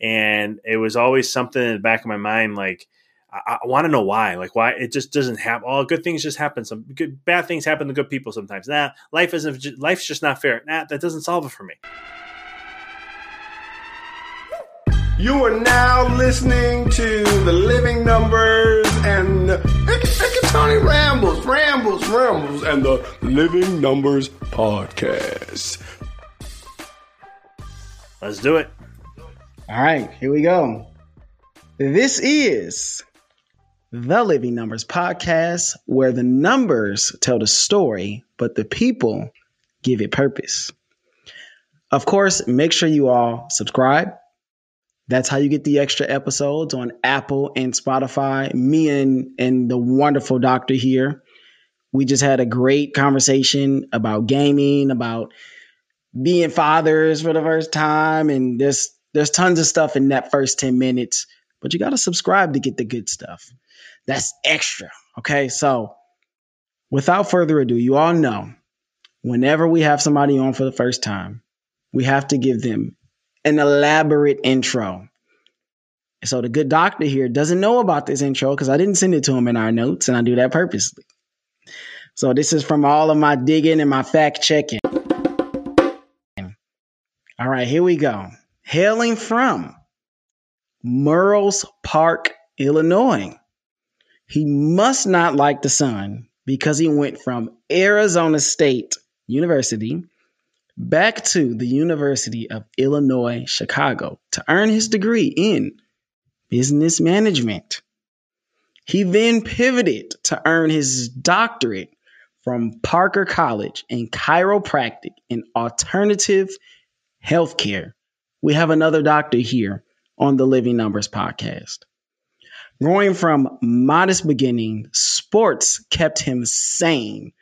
and it was always something in the back of my mind like I, I want to know why. Like why it just doesn't happen. All good things just happen. Some good bad things happen to good people sometimes. Nah, life isn't. Life's just not fair. Nah, that doesn't solve it for me. You are now listening to the Living Numbers and Tony Rambles, Rambles, Rambles, and the Living Numbers podcast. Let's do it. All right, here we go. This is the Living Numbers podcast, where the numbers tell the story, but the people give it purpose. Of course, make sure you all subscribe. That's how you get the extra episodes on Apple and Spotify. Me and, and the wonderful doctor here. We just had a great conversation about gaming, about being fathers for the first time, and there's there's tons of stuff in that first 10 minutes, but you got to subscribe to get the good stuff. That's extra. Okay. So without further ado, you all know whenever we have somebody on for the first time, we have to give them an elaborate intro. So the good doctor here doesn't know about this intro because I didn't send it to him in our notes, and I do that purposely. So this is from all of my digging and my fact checking. All right, here we go. Hailing from Melrose Park, Illinois. He must not like the sun because he went from Arizona State University back to the University of Illinois Chicago to earn his degree in business management. He then pivoted to earn his doctorate from Parker College in chiropractic and alternative healthcare. We have another doctor here on the Living Numbers podcast. Growing from modest beginning, sports kept him sane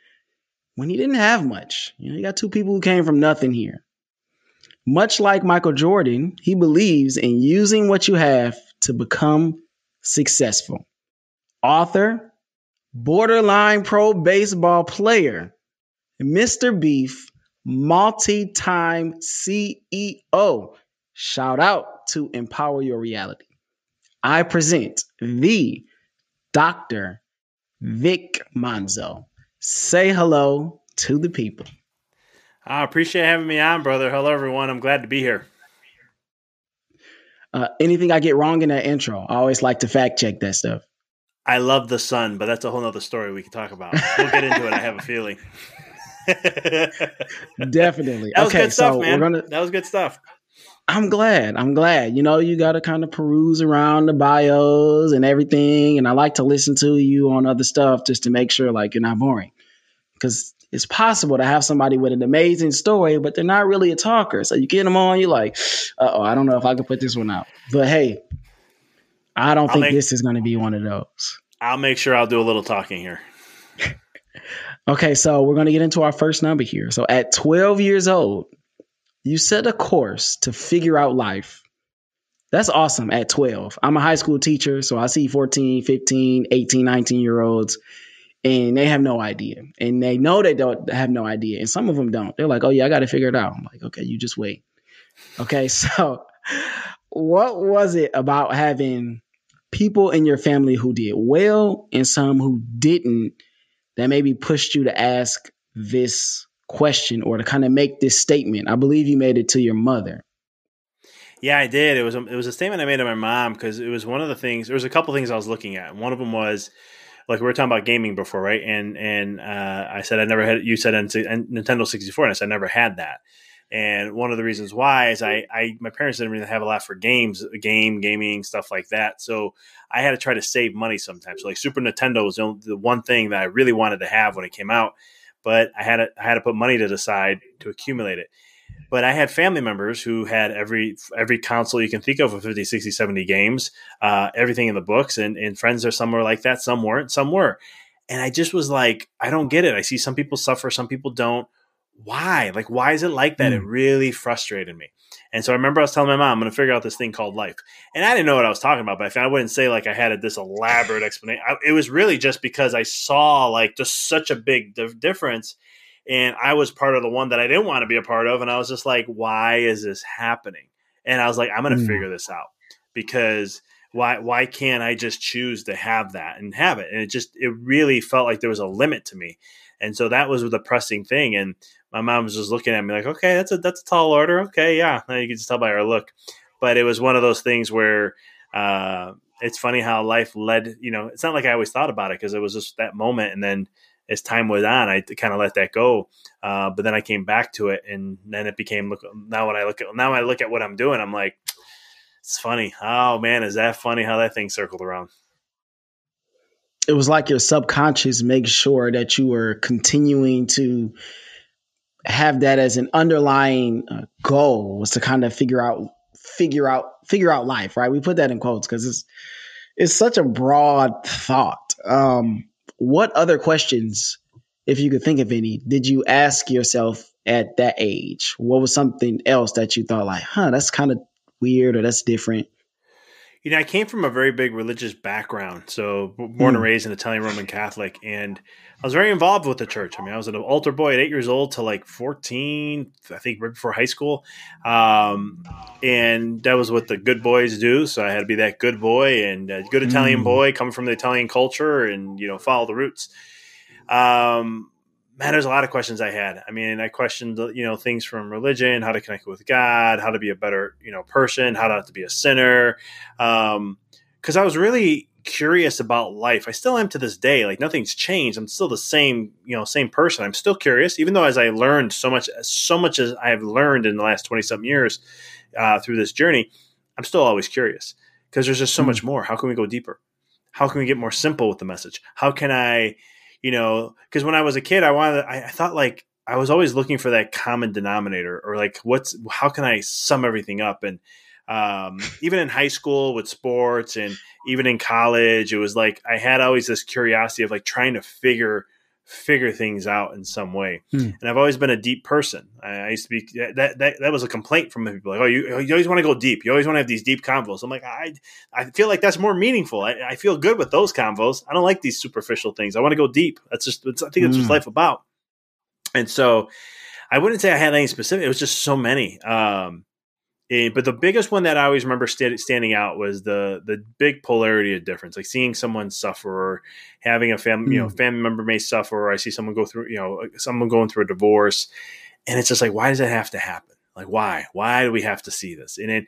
when he didn't have much. You know, you got two people who came from nothing here. Much like Michael Jordan, he believes in using what you have to become successful. Author, borderline pro baseball player, Mr. Beef, multi time CEO. Shout out to Empower Your Reality. I present the Dr. Vic Manzo. Say hello to the people. I appreciate having me on, brother. Hello, everyone. I'm glad to be here. Uh, anything I get wrong in that intro, I always like to fact check that stuff. I love the sun, but that's a whole other story we can talk about. We'll get into it. I have a feeling. Definitely. That was okay, good stuff, so man. we're gonna. That was good stuff. I'm glad. I'm glad. You know, you got to kind of peruse around the bios and everything, and I like to listen to you on other stuff just to make sure like you're not boring, because it's possible to have somebody with an amazing story, but they're not really a talker. So you get them on, you're like, oh, I don't know if I can put this one out. But hey, I don't I'll think make- this is going to be one of those. I'll make sure I'll do a little talking here. Okay, so we're going to get into our first number here. So at 12 years old, you set a course to figure out life. That's awesome at 12. I'm a high school teacher, so I see 14, 15, 18, 19 year olds, and they have no idea. And they know they don't have no idea. And some of them don't. They're like, oh, yeah, I got to figure it out. I'm like, okay, you just wait. Okay, so what was it about having people in your family who did well and some who didn't that maybe pushed you to ask this question or to kind of make this statement? I believe you made it to your mother. Yeah, I did. It was a, it was a statement I made to my mom because it was one of the things. There was a couple things I was looking at. One of them was like we were talking about gaming before, right? And and uh, I said I never had. You said Nintendo sixty four, and I said I never had that. And one of the reasons why is I, I my parents didn't really have a lot for games, game, gaming, stuff like that. So I had to try to save money sometimes. So like Super Nintendo was the one thing that I really wanted to have when it came out, but I had to, I had to put money to the side to accumulate it. But I had family members who had every every console you can think of with 50, 60, 70 games, uh, everything in the books, and, and friends are somewhere like that. Some weren't, some were. And I just was like, I don't get it. I see some people suffer, some people don't why? Like, why is it like that? Mm. It really frustrated me. And so I remember I was telling my mom, I'm going to figure out this thing called life. And I didn't know what I was talking about, but I wouldn't say like I had a, this elaborate explanation. I, it was really just because I saw like just such a big di- difference. And I was part of the one that I didn't want to be a part of. And I was just like, why is this happening? and I was like, I'm going to Mm. figure this out because why why can't I just choose to have that and have it? And it just it really felt like there was a limit to me, and so that was the pressing thing. And my mom was just looking at me like, okay, that's a that's a tall order. Okay, yeah, now you can just tell by her look. But it was one of those things where uh, it's funny how life led. You know, it's not like I always thought about it because it was just that moment, and then as time went on, I kind of let that go. Uh, but then I came back to it, and then it became look. Now when I look at now I look at what I'm doing, I'm like, it's funny. Oh man, is that funny how that thing circled around? It was like your subconscious makes sure that you were continuing to have that as an underlying uh, goal was to kind of figure out figure out figure out life right? We put that in quotes because it's it's such a broad thought. Um what other questions if you could think of any did you ask yourself at that age? What was something else that you thought like huh that's kind of weird or that's different You know, I came from a very big religious background. So, born and Hmm. raised an Italian Roman Catholic, and I was very involved with the church. I mean, I was an altar boy at eight years old to like 14, I think right before high school. Um, and that was what the good boys do. So, I had to be that good boy and a good Italian Hmm. boy, coming from the Italian culture and, you know, follow the roots. Um, man, there's a lot of questions I had. I mean, I questioned, you know, things from religion, how to connect with God, how to be a better, you know, person, how not to be a sinner. Um, cause I was really curious about life. I still am to this day. Like nothing's changed. I'm still the same, you know, same person. I'm still curious, even though as I learned so much, so much as I have learned in the last 20 something years, uh, through this journey, I'm still always curious because there's just so Mm. much more. How can we go deeper? How can we get more simple with the message? How can I, you know, because when I was a kid, I wanted, I, I thought like I was always looking for that common denominator or like what's, how can I sum everything up? And um, even in high school with sports and even in college, it was like I had always this curiosity of like trying to figure figure things out in some way. Hmm. And I've always been a deep person. I, I used to be that, that that was a complaint from people like, oh, you, you always want to go deep. You always want to have these deep convos. I'm like, I I feel like that's more meaningful. I, I feel good with those convos. I don't like these superficial things. I want to go deep. That's just I think that's Hmm. what life about. And so I wouldn't say I had any specific. It was just so many. Um, eh, but the biggest one that I always remember sta- standing out was the the big polarity of difference, like seeing someone suffer, or having a family, you know, Mm. family member may suffer, or I see someone go through, you know, someone going through a divorce, and it's just like, why does that have to happen? Like, why? Why do we have to see this? And it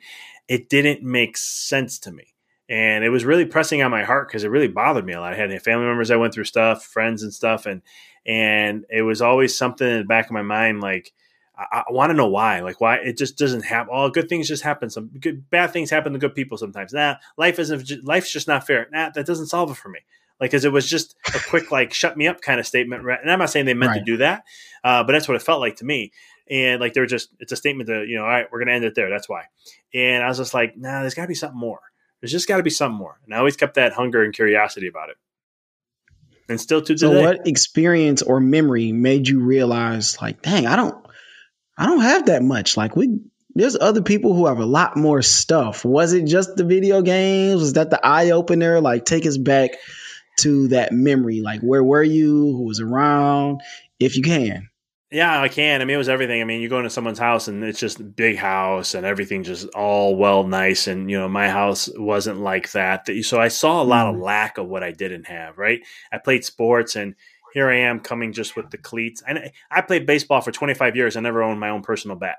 it didn't make sense to me, and it was really pressing on my heart because it really bothered me a lot. I had family members that went through stuff, friends and stuff, and and it was always something in the back of my mind, like I, I want to know why. Like why it just doesn't happen. All good things just happen. Some good bad things happen to good people sometimes. Nah, life isn't. Life's just not fair. Nah, that doesn't solve it for me. Like, because it was just a quick like shut me up kind of statement. right? And I'm not saying they meant to do that, uh, but that's what it felt like to me. And like they're just it's a statement that you know, all right, we're gonna end it there. That's why. And I was just like, nah, there's got to be something more. There's just got to be something more. And I always kept that hunger and curiosity about it. And still to so today. what experience or memory made you realize like dang i don't i don't have that much like we there's other people who have a lot more stuff was it just the video games was that the eye opener like take us back to that memory like where were you who was around if you can Yeah, I can. I mean, it was everything. I mean, you go into someone's house and it's just a big house and everything just all well nice. And, you know, my house wasn't like that. That- So I saw a lot of Mm. lack of what I didn't have, right? I played sports and here I am coming just with the cleats. And I played baseball for 25 years. I never owned my own personal bat.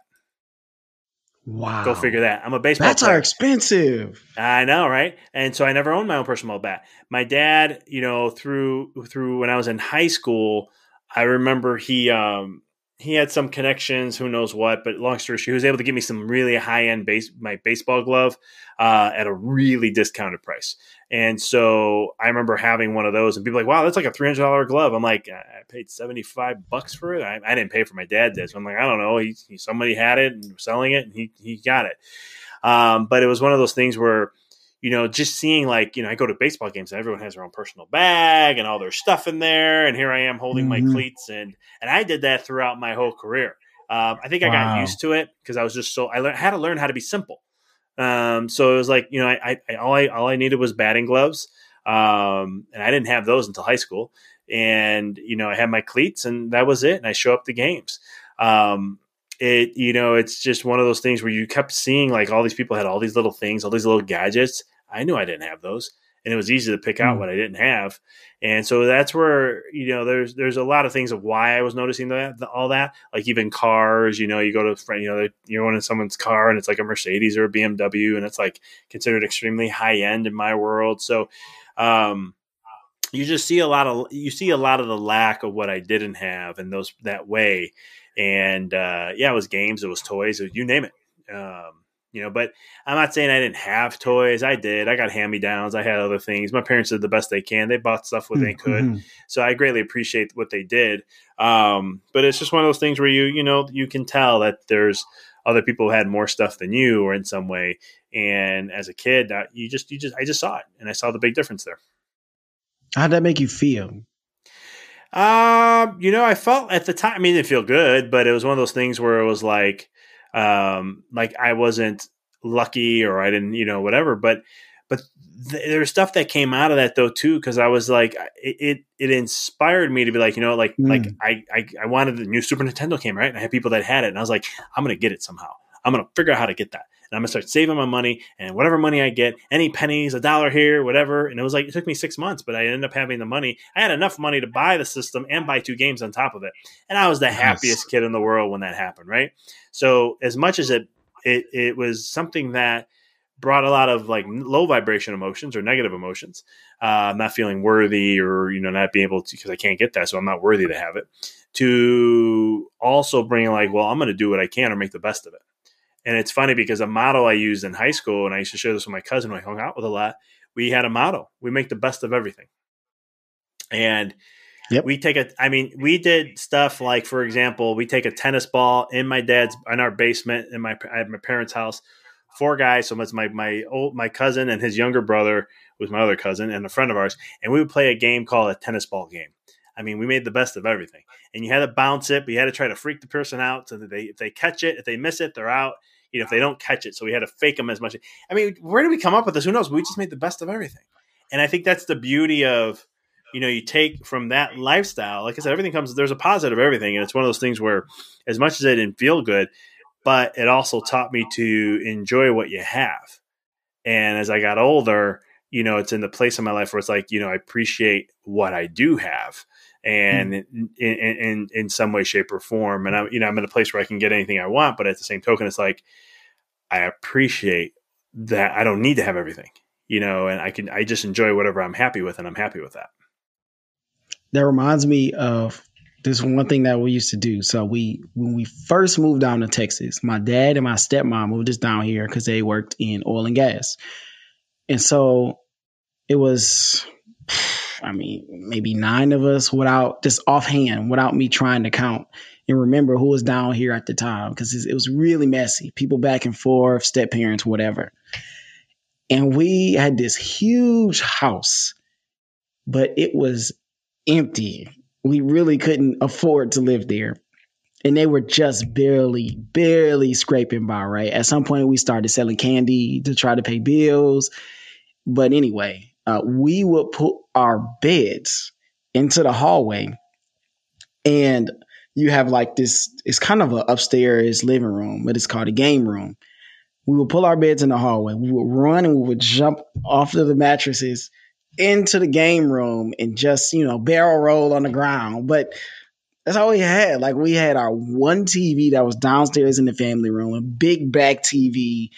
wow Go figure that. I'm a baseball bats player. are expensive I know, right? And so I never owned my own personal bat. My dad, you know, through through when I was in high school, I remember he um he had some connections, who knows what, but long story short, he was able to give me some really high end base my baseball glove uh, at a really discounted price. And so I remember having one of those, and people like, "Wow, that's like a three hundred dollar glove." I'm like, "I paid seventy five bucks for it. I, I didn't pay for my dad did." So I'm like, "I don't know." He, he somebody had it and selling it, and he he got it. Um, but it was one of those things where you know, just seeing like, you know, I go to baseball games and everyone has their own personal bag and all their stuff in there. And here I am holding my Mhm. cleats. And, and I did that throughout my whole career. Um, I think I got used to it because I was just so, I learned, had to learn how to be simple. Um, so it was like, you know, I, I, all I, all I needed was batting gloves. Um, and I didn't have those until high school. And, you know, I had my cleats and that was it. And I show up the games. Um, it you know it's just one of those things where you kept seeing like all these people had all these little things all these little gadgets i knew i didn't have those and it was easy to pick out mm. what i didn't have and so that's where you know there's there's a lot of things of why i was noticing that all that like even cars you know you go to friend, you know you're going in someone's car and it's like a mercedes or a bmw and it's like considered extremely high end in my world so um you just see a lot of you see a lot of the lack of what i didn't have in those that way and uh, yeah, it was games, it was toys, it was, you name it. Um, you know, but I'm not saying I didn't have toys. I did. I got hand me downs. I had other things. My parents did the best they can. They bought stuff what they could. Mm-hmm. So I greatly appreciate what they did. Um, but it's just one of those things where you, you know, you can tell that there's other people who had more stuff than you or in some way. And as a kid, you just, you just, I just saw it and I saw the big difference there. How'd that make you feel? Um, you know, I felt at the time. I mean, it didn't feel good, but it was one of those things where it was like, um, like I wasn't lucky or I didn't, you know, whatever. But, but th- there was stuff that came out of that though too, because I was like, it, it, it inspired me to be like, you know, like mm. like I, I I wanted the new Super Nintendo came right, and I had people that had it, and I was like, I'm gonna get it somehow. I'm gonna figure out how to get that and I'm gonna start saving my money and whatever money I get, any pennies, a dollar here, whatever. And it was like it took me six months, but I ended up having the money. I had enough money to buy the system and buy two games on top of it, and I was the happiest kid in the world when that happened. Right. So as much as it it it was something that brought a lot of like low vibration emotions or negative emotions. Uh, not feeling worthy or, you know, not being able to, because I can't get that. So I'm not worthy to have it. To also bring like, well, I'm going to do what I can or make the best of it. And it's funny because a model I used in high school, and I used to share this with my cousin who I hung out with a lot, we had a model. we make the best of everything. And yep. we take a, I mean, we did stuff like, for example, we take a tennis ball in my dad's, in our basement in my, at my parents' house, four guys. So it's my, my old, my cousin and his younger brother was my other cousin and a friend of ours. And we would play a game called a tennis ball game. I mean, we made the best of everything. And you had to bounce it, but you had to try to freak the person out so that they, if they catch it, if they miss it, they're out you know, if they don't catch it. So we had to fake them as much. I mean, where did we come up with this? Who knows? We just made the best of everything. And I think that's the beauty of, you know, you take from that lifestyle. Like I said, everything comes, there's a positive of everything. And it's one of those things where, as much as it didn't feel good, but it also taught me to enjoy what you have. And as I got older, you know, it's in the place in my life where it's like, you know, I appreciate what I do have and mm. in, in, in, in some way, shape, or form. And I'm, you know, I'm in a place where I can get anything I want, but at the same token, it's like I appreciate that I don't need to have everything, you know, and I can I just enjoy whatever I'm happy with, and I'm happy with that. That reminds me of this one thing that we used to do. So we when we first moved down to Texas, my dad and my stepmom moved us down here because they worked in oil and gas, and so it was I mean, maybe nine of us without just offhand, without me trying to count and remember who was down here at the time because it was really messy. People back and forth, step parents, whatever. And we had this huge house, but it was empty. We really couldn't afford to live there. And they were just barely, barely scraping by, right? At some point, we started selling candy to try to pay bills. But anyway, uh, we would put our beds into the hallway. And you have like this it's kind of an upstairs living room but it's called a game room. We would pull our beds in the hallway. We would run and we would jump off of the mattresses into the game room and just you know barrel roll on the ground. But that's all we had. Like we had our one tv that was downstairs in the family room a big back tv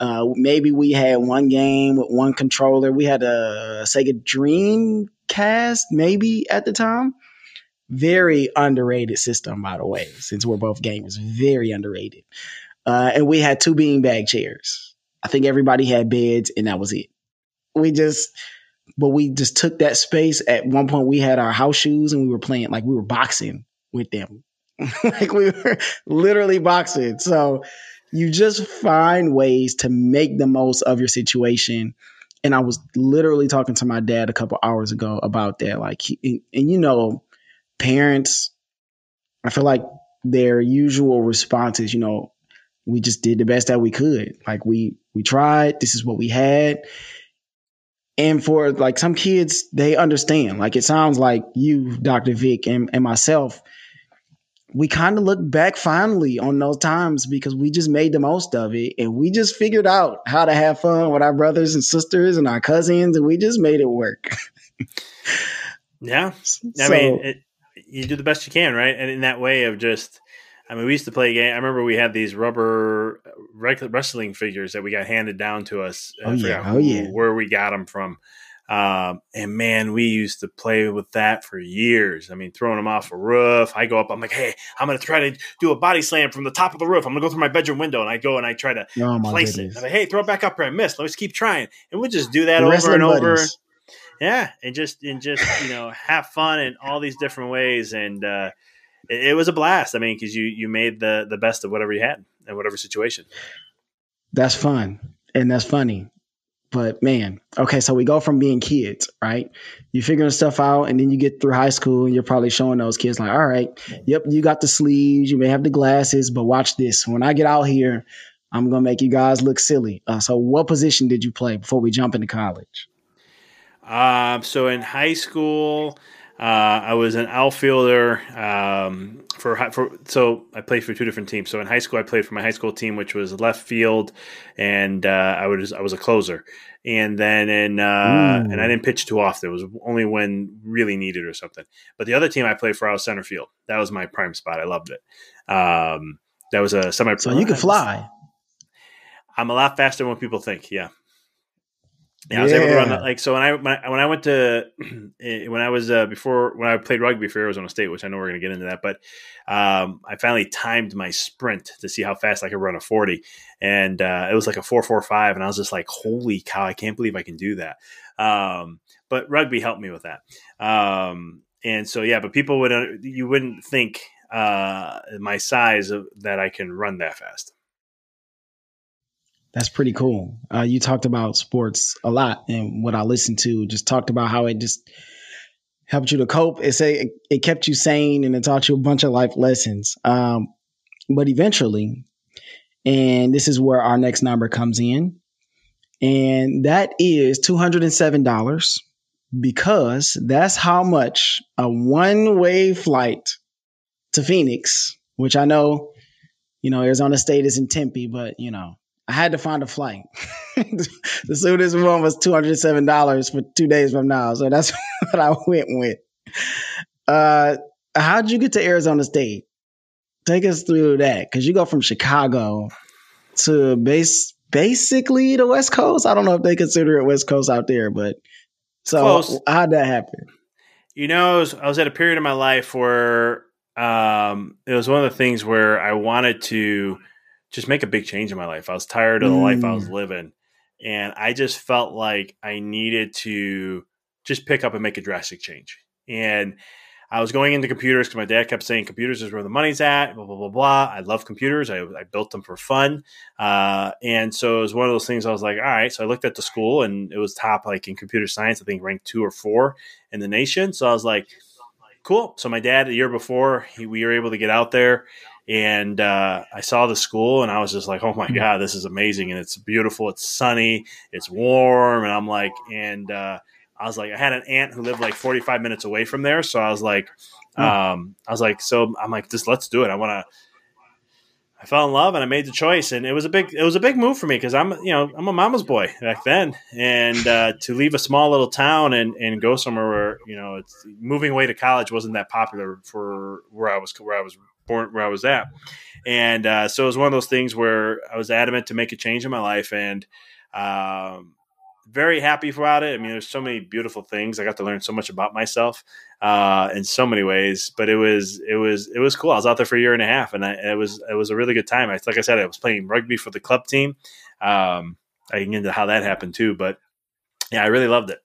uh, maybe we had one game with one controller. We had a Sega Dreamcast, maybe at the time. Very underrated system, by the way, since we're both gamers. Very underrated. Uh, and we had two beanbag chairs. I think everybody had beds, and that was it. We just, but we just took that space. At one point, we had our house shoes, and we were playing like we were boxing with them. like we were literally boxing. So you just find ways to make the most of your situation. And I was literally talking to my dad a couple hours ago about that. Like, and, and you know, parents, I feel like their usual response is, you know, we just did the best that we could. Like we we tried. This is what we had. And for like some kids, they understand. Like it sounds like you, Dr. Vic, and, and myself, we kind of look back finally on those times because we just made the most of it and we just figured out how to have fun with our brothers and sisters and our cousins and we just made it work. yeah. I So- mean, it, you do the best you can, right? And in that way of just, I mean, we used to play a game. I remember we had these rubber uh, rec- wrestling figures that we got handed down to us. Oh, yeah. Oh, who- yeah. Where we got them from. Um, and man, we used to play with that for years. I mean, throwing them off a roof. I go up, I'm like, hey, I'm going to try to do a body slam from the top of the roof. I'm going to go through my bedroom window. And I go and I try to oh place goodness. it. I'm like, hey, throw it back up here. I missed. Let's keep trying. And we just do that The over and over. buddies. Yeah, and just and just you know have fun in all these different ways, and uh, it, it was a blast. I mean, because you you made the the best of whatever you had in whatever situation. That's fun and that's funny. But man, okay, so we go from being kids, right? You're figuring stuff out, and then you get through high school, and you're probably showing those kids, like, all right, yep, you got the sleeves, you may have the glasses, but watch this. When I get out here, I'm gonna make you guys look silly. Uh, so, what position did you play before we jump into college? Um, so in high school, uh, I was an outfielder um, for for. So I played for two different teams. So in high school, I played for my high school team, which was left field, and uh, I was I was a closer. And then in uh, and I didn't pitch too often. It was only when really needed or something. But the other team I played for, I was center field. That was my prime spot. I loved it. Um, that was a semi. So you can fly. I'm a lot faster than what people think. Yeah. Yeah, I was able to run that- like so when I when I, when I went to eh, when I was uh, before when I played rugby for Arizona State, which I know we're going to get into that, but um, I finally timed my sprint to see how fast I could run a forty, and uh, it was like a four four five, and I was just like, holy cow, I can't believe I can do that. Um, but rugby helped me with that, um, and so yeah, but people would uh, you wouldn't think uh, my size of, that I can run that fast. That's pretty cool. Uh, you talked about sports a lot, and what I listened to just talked about how it just helped you to cope. It say it, kept you sane and it taught you a bunch of life lessons. Um, but eventually, and this is where our next number comes in, and that is two hundred and seven dollars because that's how much a one way flight to Phoenix, which I know, you know, Arizona State is in Tempe, but you know. I had to find a flight. the soonest one was two hundred seven dollars for two days from now, so that's what I went with. Uh, how did you get to Arizona State? Take us through that, because you go from Chicago to base basically the West Coast. I don't know if they consider it West Coast out there, but so Close. how'd that happen? You know, I was, I was at a period in my life where um, it was one of the things where I wanted to just make a big change in my life. I was tired of the life I was Mm. living, and I just felt like I needed to just pick up and make a drastic change. And I was going into computers because my dad kept saying computers is where the money's at. Blah blah blah blah. I love computers. I, I built them for fun, uh, and so it was one of those things. I was like, all right. So I looked at the school, and it was top like in computer science. I think ranked two or four in the nation. So I was like, cool. So my dad, the year before, he, we were able to get out there, and uh, I saw the school, and I was just like, oh my god, this is amazing, and it's beautiful. It's sunny, it's warm, and I'm like, and uh, I was like, I had an aunt who lived like 45 minutes away from there, so I was like, um, I was like, so I'm like, just let's do it. I want to. I fell in love and I made the choice, and it was a big it was a big move for me because I'm you know I'm a mama's boy back then, and uh, to leave a small little town and, and go somewhere where you know it's moving away to college wasn't that popular for where I was where I was born where I was at, and uh, so it was one of those things where I was adamant to make a change in my life and. Um, very happy about it. I mean, there's so many beautiful things. I got to learn so much about myself uh, in so many ways. But it was it was it was cool. I was out there for a year and a half, and I, it was it was a really good time. I, like I said, I was playing rugby for the club team. Um, I can get into how that happened too, but yeah, I really loved it.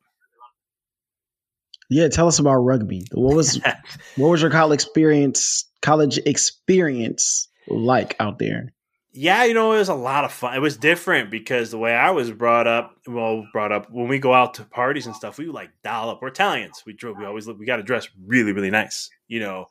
Yeah, tell us about rugby. What was what was your college experience? College experience like out there? Yeah, you know, it was a lot of fun. It was different because the way I was brought up, well, brought up when we go out to parties and stuff, we like dial up. We're Italians. We drove. We always look. We got to dress really, really nice, you know.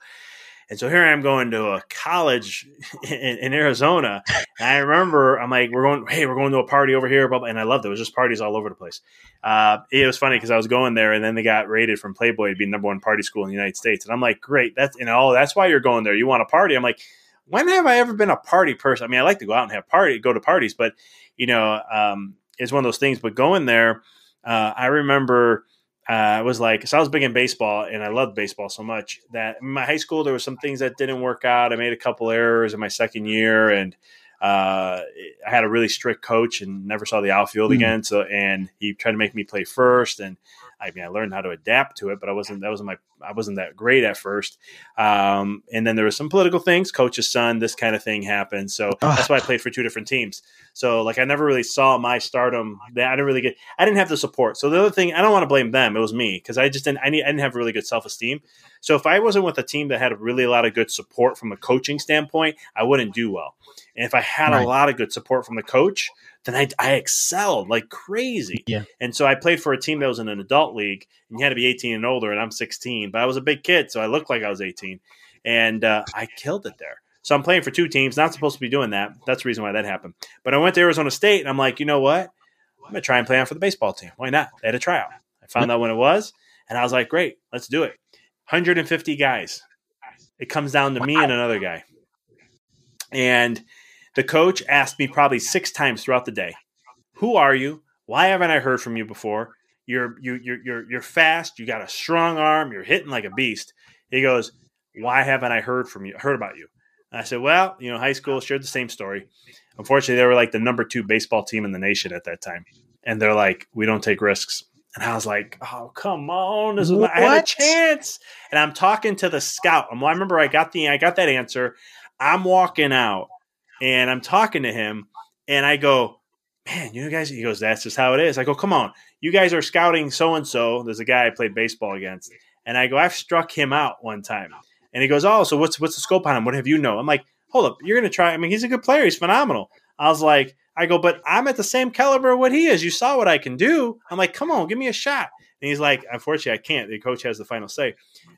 And so here I am going to a college in, in Arizona. And I remember I'm like, we're going, hey, we're going to a party over here. And I loved it. It was just parties all over the place. Uh, it was funny because I was going there and then they got rated from Playboy to be number one party school in the United States. And I'm like, great. That's, you know, that's why you're going there. You want a party. I'm like, when have I ever been a party person? I mean, I like to go out and have party, go to parties, but you know, um, it's one of those things. But going there, uh, I remember uh, I was like, so I was big in baseball, and I loved baseball so much that in my high school there were some things that didn't work out. I made a couple errors in my second year, and uh, I had a really strict coach and never saw the outfield mm. again. So, and he tried to make me play first, and I mean, I learned how to adapt to it, but I wasn't that wasn't my I wasn't that great at first. Um, and then there was some political things, coach's son, this kind of thing happened. So that's why I played for two different teams. So like I never really saw my stardom. That I didn't really get. I didn't have the support. So the other thing, I don't want to blame them. It was me because I just didn't. I, need, I didn't have really good self esteem. So if I wasn't with a team that had really a lot of good support from a coaching standpoint, I wouldn't do well. And if I had right. a lot of good support from the coach, then I, I excelled like crazy. Yeah. And so I played for a team that was in an adult league, and you had to be 18 and older, and I'm 16, but I was a big kid, so I looked like I was 18, and uh, I killed it there. So I'm playing for two teams. Not supposed to be doing that. That's the reason why that happened. But I went to Arizona State, and I'm like, you know what? I'm gonna try and play on for the baseball team. Why not? They had a tryout. I found out when it was, and I was like, great, let's do it. 150 guys. It comes down to me and another guy. And the coach asked me probably six times throughout the day, "Who are you? Why haven't I heard from you before? You're you you're you're you're fast. You got a strong arm. You're hitting like a beast." He goes, "Why haven't I heard from you? Heard about you?" And I said, "Well, you know, high school shared the same story. Unfortunately, they were like the number two baseball team in the nation at that time, and they're like, we don't take risks." And I was like, "Oh, come on! This is my, I had a chance." And I'm talking to the scout. I remember I got the I got that answer. I'm walking out and I'm talking to him, and I go, "Man, you guys," he goes, "That's just how it is." I go, "Come on, you guys are scouting so and so." There's a guy I played baseball against, and I go, "I've struck him out one time," and he goes, "Oh, so what's what's the scope on him? What have you know?" I'm like, "Hold up, you're gonna try." I mean, he's a good player. He's phenomenal. I was like, I go, but I'm at the same caliber of what he is. You saw what I can do. I'm like, come on, give me a shot. And he's like, unfortunately, I can't. The coach has the final say.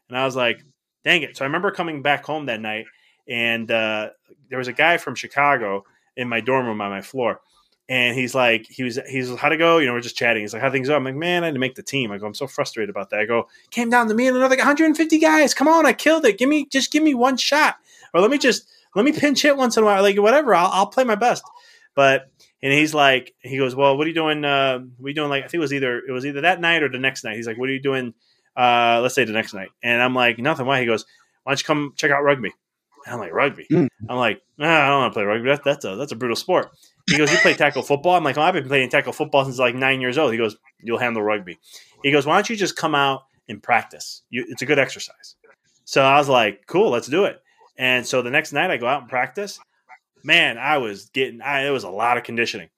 And I was like, dang it. So I remember coming back home that night and uh, there was a guy from Chicago in my dorm room on my floor. And he's like, he was, he's how to go? You know, we're just chatting. He's like, how things go? I'm like, man, I didn't make the team. I go, I'm so frustrated about that. I go, came down to me and another 150 guys. Come on, I killed it. Give me, just give me one shot, or let me just let me pinch hit once in a while, like whatever. I'll, I'll play my best. But and he's like, he goes, well, what are you doing? Uh, doing? Like, I think it was either it was either that night or the next night. He's like, what are you doing? Uh, let's say the next night. And I'm like, nothing. Why? He goes, why don't you come check out rugby? I'm like rugby. Mm. I'm like, nah, I don't want to play rugby. That's that's a that's a brutal sport. He goes, you play tackle football? I'm like, oh, I've been playing tackle football since like nine years old. He goes, you'll handle rugby. He goes, why don't you just come out and practice? You, it's a good exercise. So I was like, cool, let's do it. And so the next night I go out and practice. Man, I was getting, I, it was a lot of conditioning.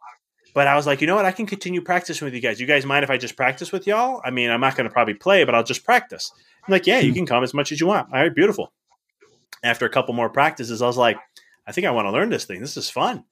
But I was like, you know what? I can continue practicing with you guys. You guys mind if I just practice with y'all? I mean, I'm not going to probably play, but I'll just practice. I'm like, yeah, you hmm. can come as much as you want. All right, beautiful after a couple more practices, I was like, I think I want to learn this thing. This is fun.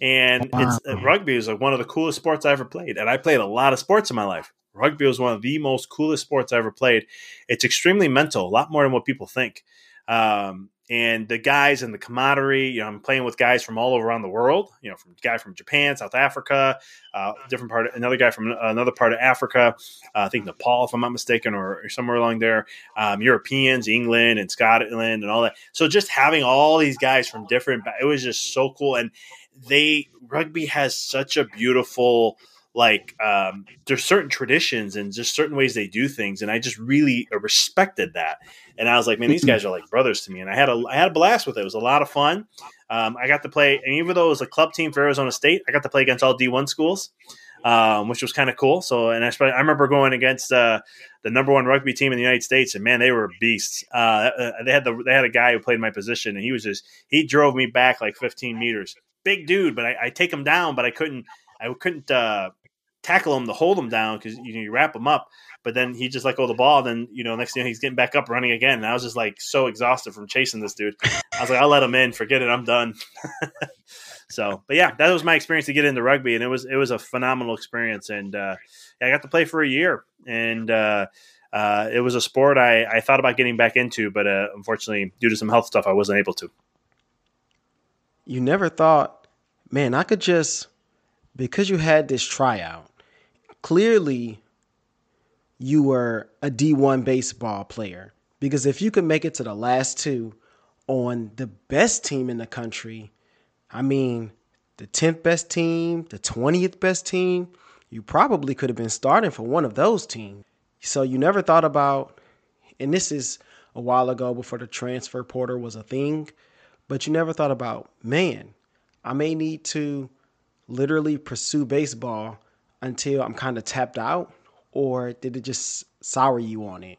And wow. it's uh, rugby is like one of the coolest sports I ever played. And I played a lot of sports in my life. Rugby was one of the most coolest sports I ever played. It's extremely mental, a lot more than what people think. Um, and the guys and the camaraderie. You know, I'm playing with guys from all around the world. You know, from guy from Japan, South Africa, uh, different part, of, another guy from another part of Africa. Uh, I think Nepal, if I'm not mistaken, or, or somewhere along there. Um, Europeans, England and Scotland, and all that. So just having all these guys from different, it was just so cool. And they rugby has such a beautiful like um, there's certain traditions and just certain ways they do things and i just really respected that and I was like, man, these guys are like brothers to me. And I had a I had a blast with it. It was a lot of fun. Um, I got to play, and even though it was a club team for Arizona State, I got to play against all D one schools, um, which was kind of cool. So, and I, I remember going against uh, the number one rugby team in the United States, and man, they were beasts. Uh, uh, they had the they had a guy who played my position, and he was just he drove me back like 15 meters. Big dude, but I, I take him down, but I couldn't I couldn't uh, tackle him to hold him down because you know you wrap him up. But then he just let go of the ball. Then you know next thing he's getting back up running again. And I was just like so exhausted from chasing this dude. I was like, I'll let him in. Forget it. I'm done. so, but yeah, that was my experience to get into rugby, and it was it was a phenomenal experience. And uh, I got to play for a year, and uh, uh, it was a sport I, I thought about getting back into, but uh, unfortunately, due to some health stuff, I wasn't able to. You never thought, man, I could just because you had this tryout. Clearly, you were a D1 baseball player because if you could make it to the last two on the best team in the country, I mean, the 10th best team, the 20th best team, you probably could have been starting for one of those teams. So you never thought about, and this is a while ago before the transfer portal was a thing, but you never thought about, man, I may need to literally pursue baseball until I'm kind of tapped out or did it just sour you on it?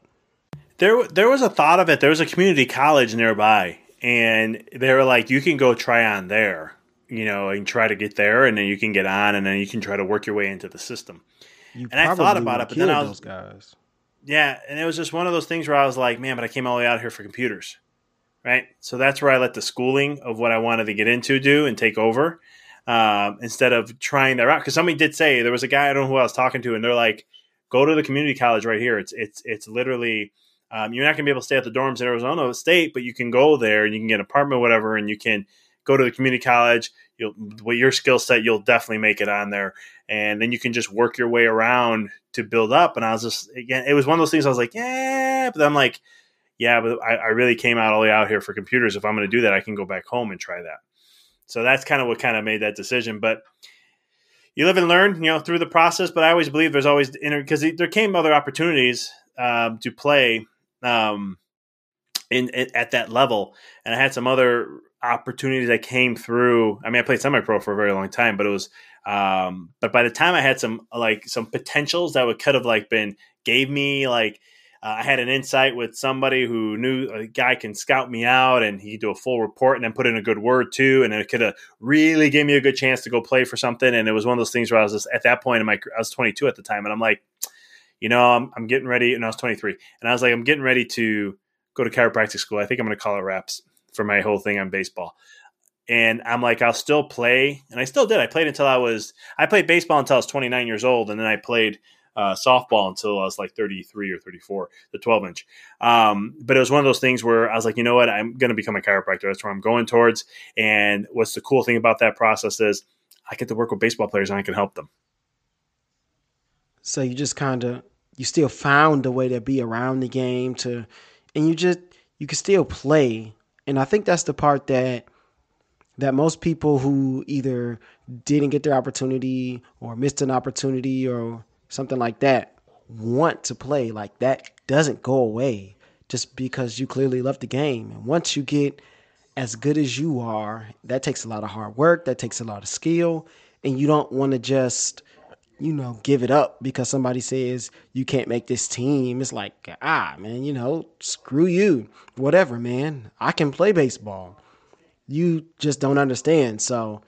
There, there was a thought of it. There was a community college nearby, and they were like, "You can go try on there, you know, and try to get there, and then you can get on, and then you can try to work your way into the system." You and I thought about it, but then I was, those guys. yeah, and it was just one of those things where I was like, "Man, but I came all the way out here for computers." Right, so that's where I let the schooling of what I wanted to get into do and take over, um, instead of trying that route. Because somebody did say there was a guy I don't know who I was talking to, and they're like, go to the community college right here. It's it's it's literally um, you're not going to be able to stay at the dorms in Arizona State, but you can go there and you can get an apartment, whatever, and you can go to the community college. You'll with your skill set, you'll definitely make it on there, and then you can just work your way around to build up. And I was just again, it was one of those things. I was like, yeah, but I'm like, yeah, but I, I really came out all the way out here for computers. If I'm going to do that, I can go back home and try that. So that's kind of what kind of made that decision, but you live and learn, you know, through the process. But I always believe there's always because there came other opportunities um, to play um, in, in, at that level, and I had some other opportunities that came through. I mean, I played semi-pro for a very long time, but it was. Um, but by the time I had some like some potentials that would could have like been gave me like uh, I had an insight with somebody who knew a guy can scout me out and he do a full report and then put in a good word too. And it could have really gave me a good chance to go play for something. And it was one of those things where I was just at that point in my, I was 22 at the time. And I'm like, you know, I'm, I'm getting ready. And I was 23 and I was like, I'm getting ready to go to chiropractic school. I think I'm going to call it wraps for my whole thing on baseball. And I'm like, I'll still play. And I still did. I played until I was, I played baseball until I was 29 years old. And then I played uh, softball until I was like 33 or 34, the 12 inch. Um, but it was one of those things where I was like, you know what, I'm going to become a chiropractor. That's where I'm going towards. And what's the cool thing about that process is I get to work with baseball players and I can help them. So you just kind of you still found a way to be around the game to, and you just you can still play. And I think that's the part that that most people who either didn't get their opportunity or missed an opportunity or something like that, want to play. Like that doesn't go away just because you clearly love the game. And once you get as good as you are, that takes a lot of hard work, that takes a lot of skill, and you don't want to just you know, give it up because somebody says you can't make this team. It's like, ah, man, you know, screw you. Whatever, man. I can play baseball. You just don't understand. So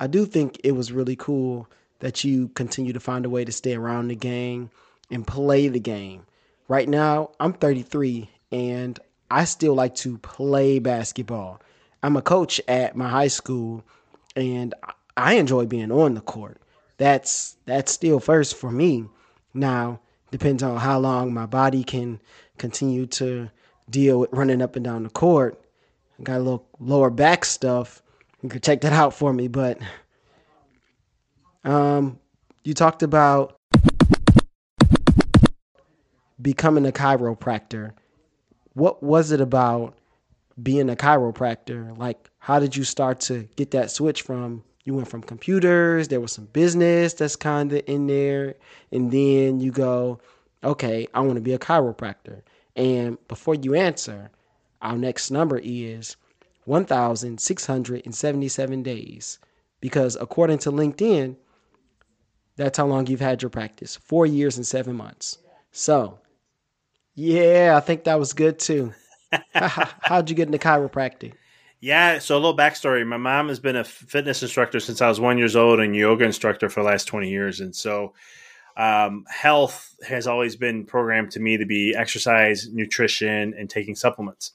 I do think it was really cool that you continue to find a way to stay around the game and play the game. Right now, I'm 33 and I still like to play basketball. I'm a coach at my high school and I enjoy being on the court. That's that's still first for me. Now, depends on how long my body can continue to deal with running up and down the court. I got a little lower back stuff. You can check that out for me, but um, you talked about becoming a chiropractor. What was it about being a chiropractor? Like, how did you start to get that switch from you went from computers, there was some business that's kind of in there, and then you go, okay, I want to be a chiropractor. And before you answer, our next number is 1,677 days. Because according to LinkedIn, that's how long you've had your practice four years and seven months. So, yeah, I think that was good too. How'd you get into chiropractic? Yeah, so a little backstory. My mom has been a fitness instructor since I was one years old and yoga instructor for the last 20 years. And so um, health has always been programmed to me to be exercise, nutrition, and taking supplements.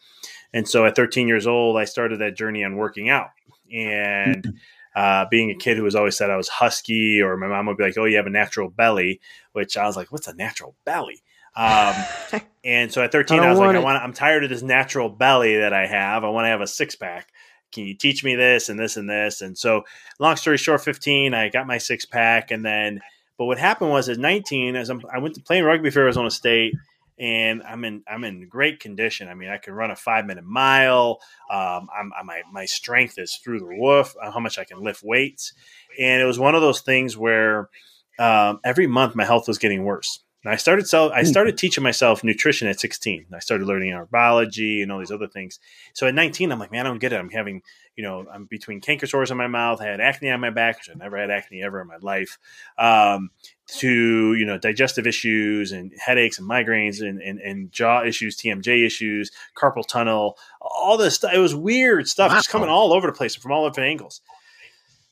And so at 13 years old, I started that journey on working out. And uh, being a kid who was always said I was husky, or my mom would be like, "Oh, you have a natural belly," which I was like, "What's a natural belly?" Um, and so at 13, I, I was like, it. "I want. I'm tired of this natural belly that I have. I want to have a six pack. Can you teach me this and this and this?" And so, long story short, 15, I got my six pack, and then. But what happened was at 19, as I'm, I went to playing rugby for Arizona State, and I'm in I'm in great condition. I mean, I can run a five minute mile. Um, I'm, I'm, my my strength is through the roof. Uh, how much I can lift weights, and it was one of those things where um, every month my health was getting worse. And I started sell, I hmm. started teaching myself nutrition at 16. I started learning herbology and all these other things. So at 19, I'm like, man, I don't get it. I'm having, you know, I'm between canker sores in my mouth. I had acne on my back, which I never had acne ever in my life. Um, to you know, digestive issues and headaches and migraines and, and, and jaw issues, TMJ issues, carpal tunnel, all this stuff. It was weird stuff, wow. just coming all over the place from all different angles.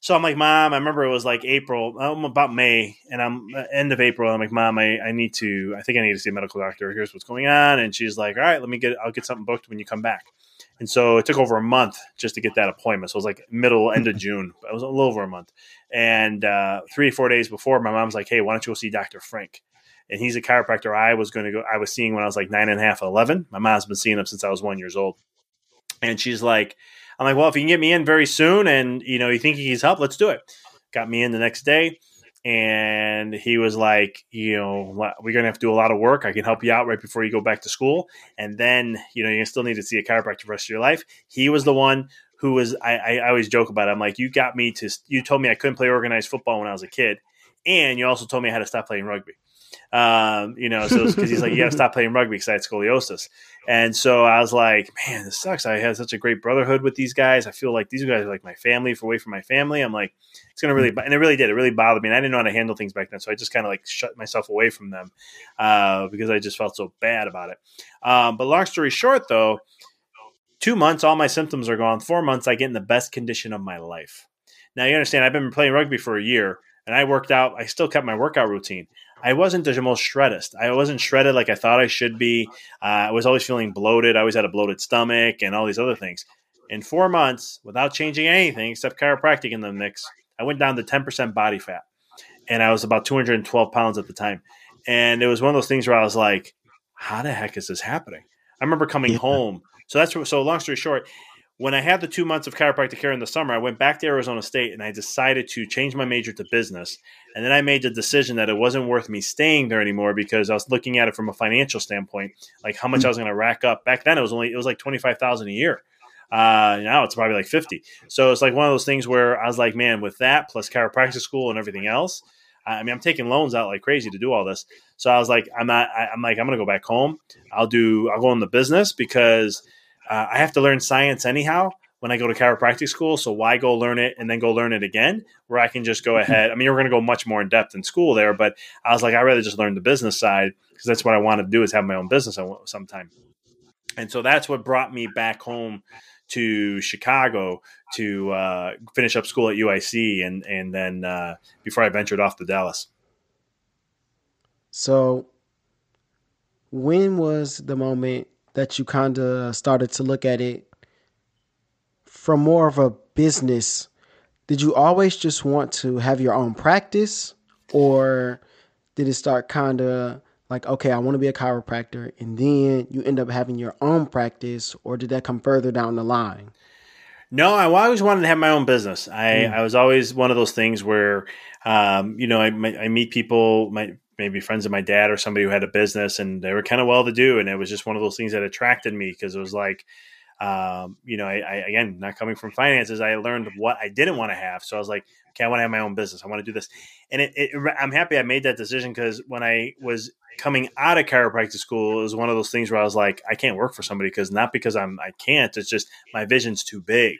So I'm like, Mom, I remember it was like April, I'm about May, and I'm uh, end of April. I'm like, Mom, I, I need to, I think I need to see a medical doctor. Here's what's going on. And she's like, All right, let me get, I'll get something booked when you come back. And so it took over a month just to get that appointment. So it was like middle, end of June. But it was a little over a month. And uh, three, four days before, my mom's like, Hey, why don't you go see Dr. Frank? And he's a chiropractor I was going to go, I was seeing when I was like nine and a half, 11. My mom's been seeing him since I was one years old. And she's like, I'm like, well, if you can get me in very soon and, you know, you think he's help, let's do it. Got me in the next day. And he was like, you know, we're to have to do a lot of work. I can help you out right before you go back to school. And then, you know, you still need to see a chiropractor for the rest of your life. He was the one who was, I, I always joke about it. I'm like, you got me to, you told me I couldn't play organized football when I was a kid. And you also told me had to stop playing rugby. Um, you know, so because he's like, you got to stop playing rugby because I had scoliosis. And so I was like, man, this sucks. I had such a great brotherhood with these guys. I feel like these guys are like my family away from my family. I'm like, it's going to really, and it really did. It really bothered me. And I didn't know how to handle things back then. So I just kind of like shut myself away from them uh, because I just felt so bad about it. Um, but long story short, though, two months, all my symptoms are gone. Four months, I get in the best condition of my life. Now, you understand, I've been playing rugby for a year and I worked out. I still kept my workout routine. I wasn't the most shredded. I wasn't shredded like I thought I should be. Uh, I was always feeling bloated. I always had a bloated stomach and all these other things. In four months, without changing anything except chiropractic in the mix, I went down to 10% body fat. And I was about 212 pounds at the time. And it was one of those things where I was like, how the heck is this happening? I remember coming yeah. home. So that's so long story short, when I had the two months of chiropractic care in the summer, I went back to Arizona State and I decided to change my major to business. And then I made the decision that it wasn't worth me staying there anymore because I was looking at it from a financial standpoint, like how much I was going to rack up. Back then, it was only it was like twenty five thousand a year. Uh, now it's probably like fifty. So it's like one of those things where I was like, man, with that plus chiropractic school and everything else, I mean, I'm taking loans out like crazy to do all this. So I was like, I'm not. I, am like, I'm going to go back home. I'll do. I'll go in the business because uh, I have to learn science anyhow when I go to chiropractic school. So why go learn it and then go learn it again where I can just go mm-hmm. ahead? I mean, we're going to go much more in depth in school there, but I was like, I'd rather just learn the business side because that's what I want to do is have my own business sometime. And so that's what brought me back home to Chicago to uh, finish up school at UIC and and then uh, before I ventured off to Dallas. So, when was the moment that you kind of started to look at it from more of a business? Did you always just want to have your own practice, or did it start kind of like, okay, I want to be a chiropractor, and then you end up having your own practice, or did that come further down the line? No, I always wanted to have my own business. I, mm. I was always one of those things where, um, you know, I, I meet people, my maybe friends of my dad or somebody who had a business and they were kind of well to do. And it was just one of those things that attracted me because it was like, um, you know, I, I, again, not coming from finances, I learned what I didn't want to have. So I was like, okay, I want to have my own business. I want to do this. And it, it, I'm happy I made that decision because when I was coming out of chiropractic school, it was one of those things where I was like, I can't work for somebody because not because I'm, I can't, it's just my vision's too big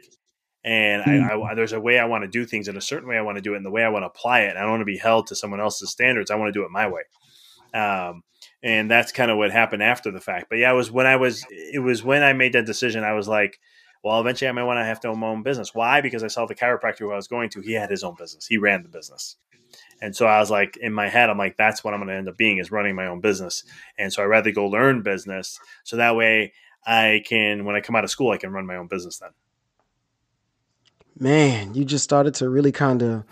and I, I, hmm. there's a way I want to do things in a certain way I want to do it and the way I want to apply it. I don't want to be held to someone else's standards. I want to do it my way. Um, and that's kind of what happened after the fact. But yeah, it was when I was, it was when I made that decision. I was like, Well, eventually I might want to have to own my own business. Why? Because I saw the chiropractor who I was going to, he had his own business. He ran the business. And so I was like, in my head, I'm like, that's what I'm going to end up being is running my own business. And so I'd rather go learn business. So that way I can, when I come out of school, I can run my own business then. Man, you just started to really kind of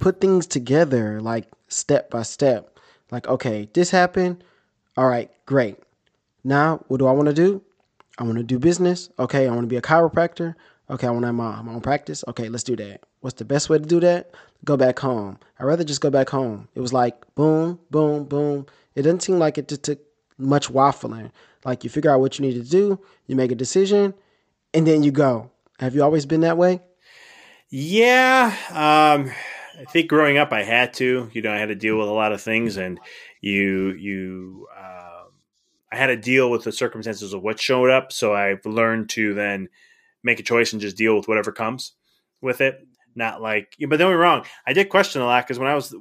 put things together like step by step. Like, okay, this happened. All right, great. Now, what do I want to do? I want to do business. Okay, I want to be a chiropractor. Okay, I want to have my, own practice. Okay, let's do that. What's the best way to do that? Go back home. I'd rather just go back home. It was like boom, boom, boom. It didn't seem like it just took much waffling. Like you figure out what you need to do, you make a decision, and then you go. Have you always been that way? Yeah. Um, I think growing up, I had to. You know, I had to deal with a lot of things, and you you. Uh, I had to deal with the circumstances of what showed up, so I've learned to then make a choice and just deal with whatever comes with it. Not like, but don't be wrong. I did question a lot because when I was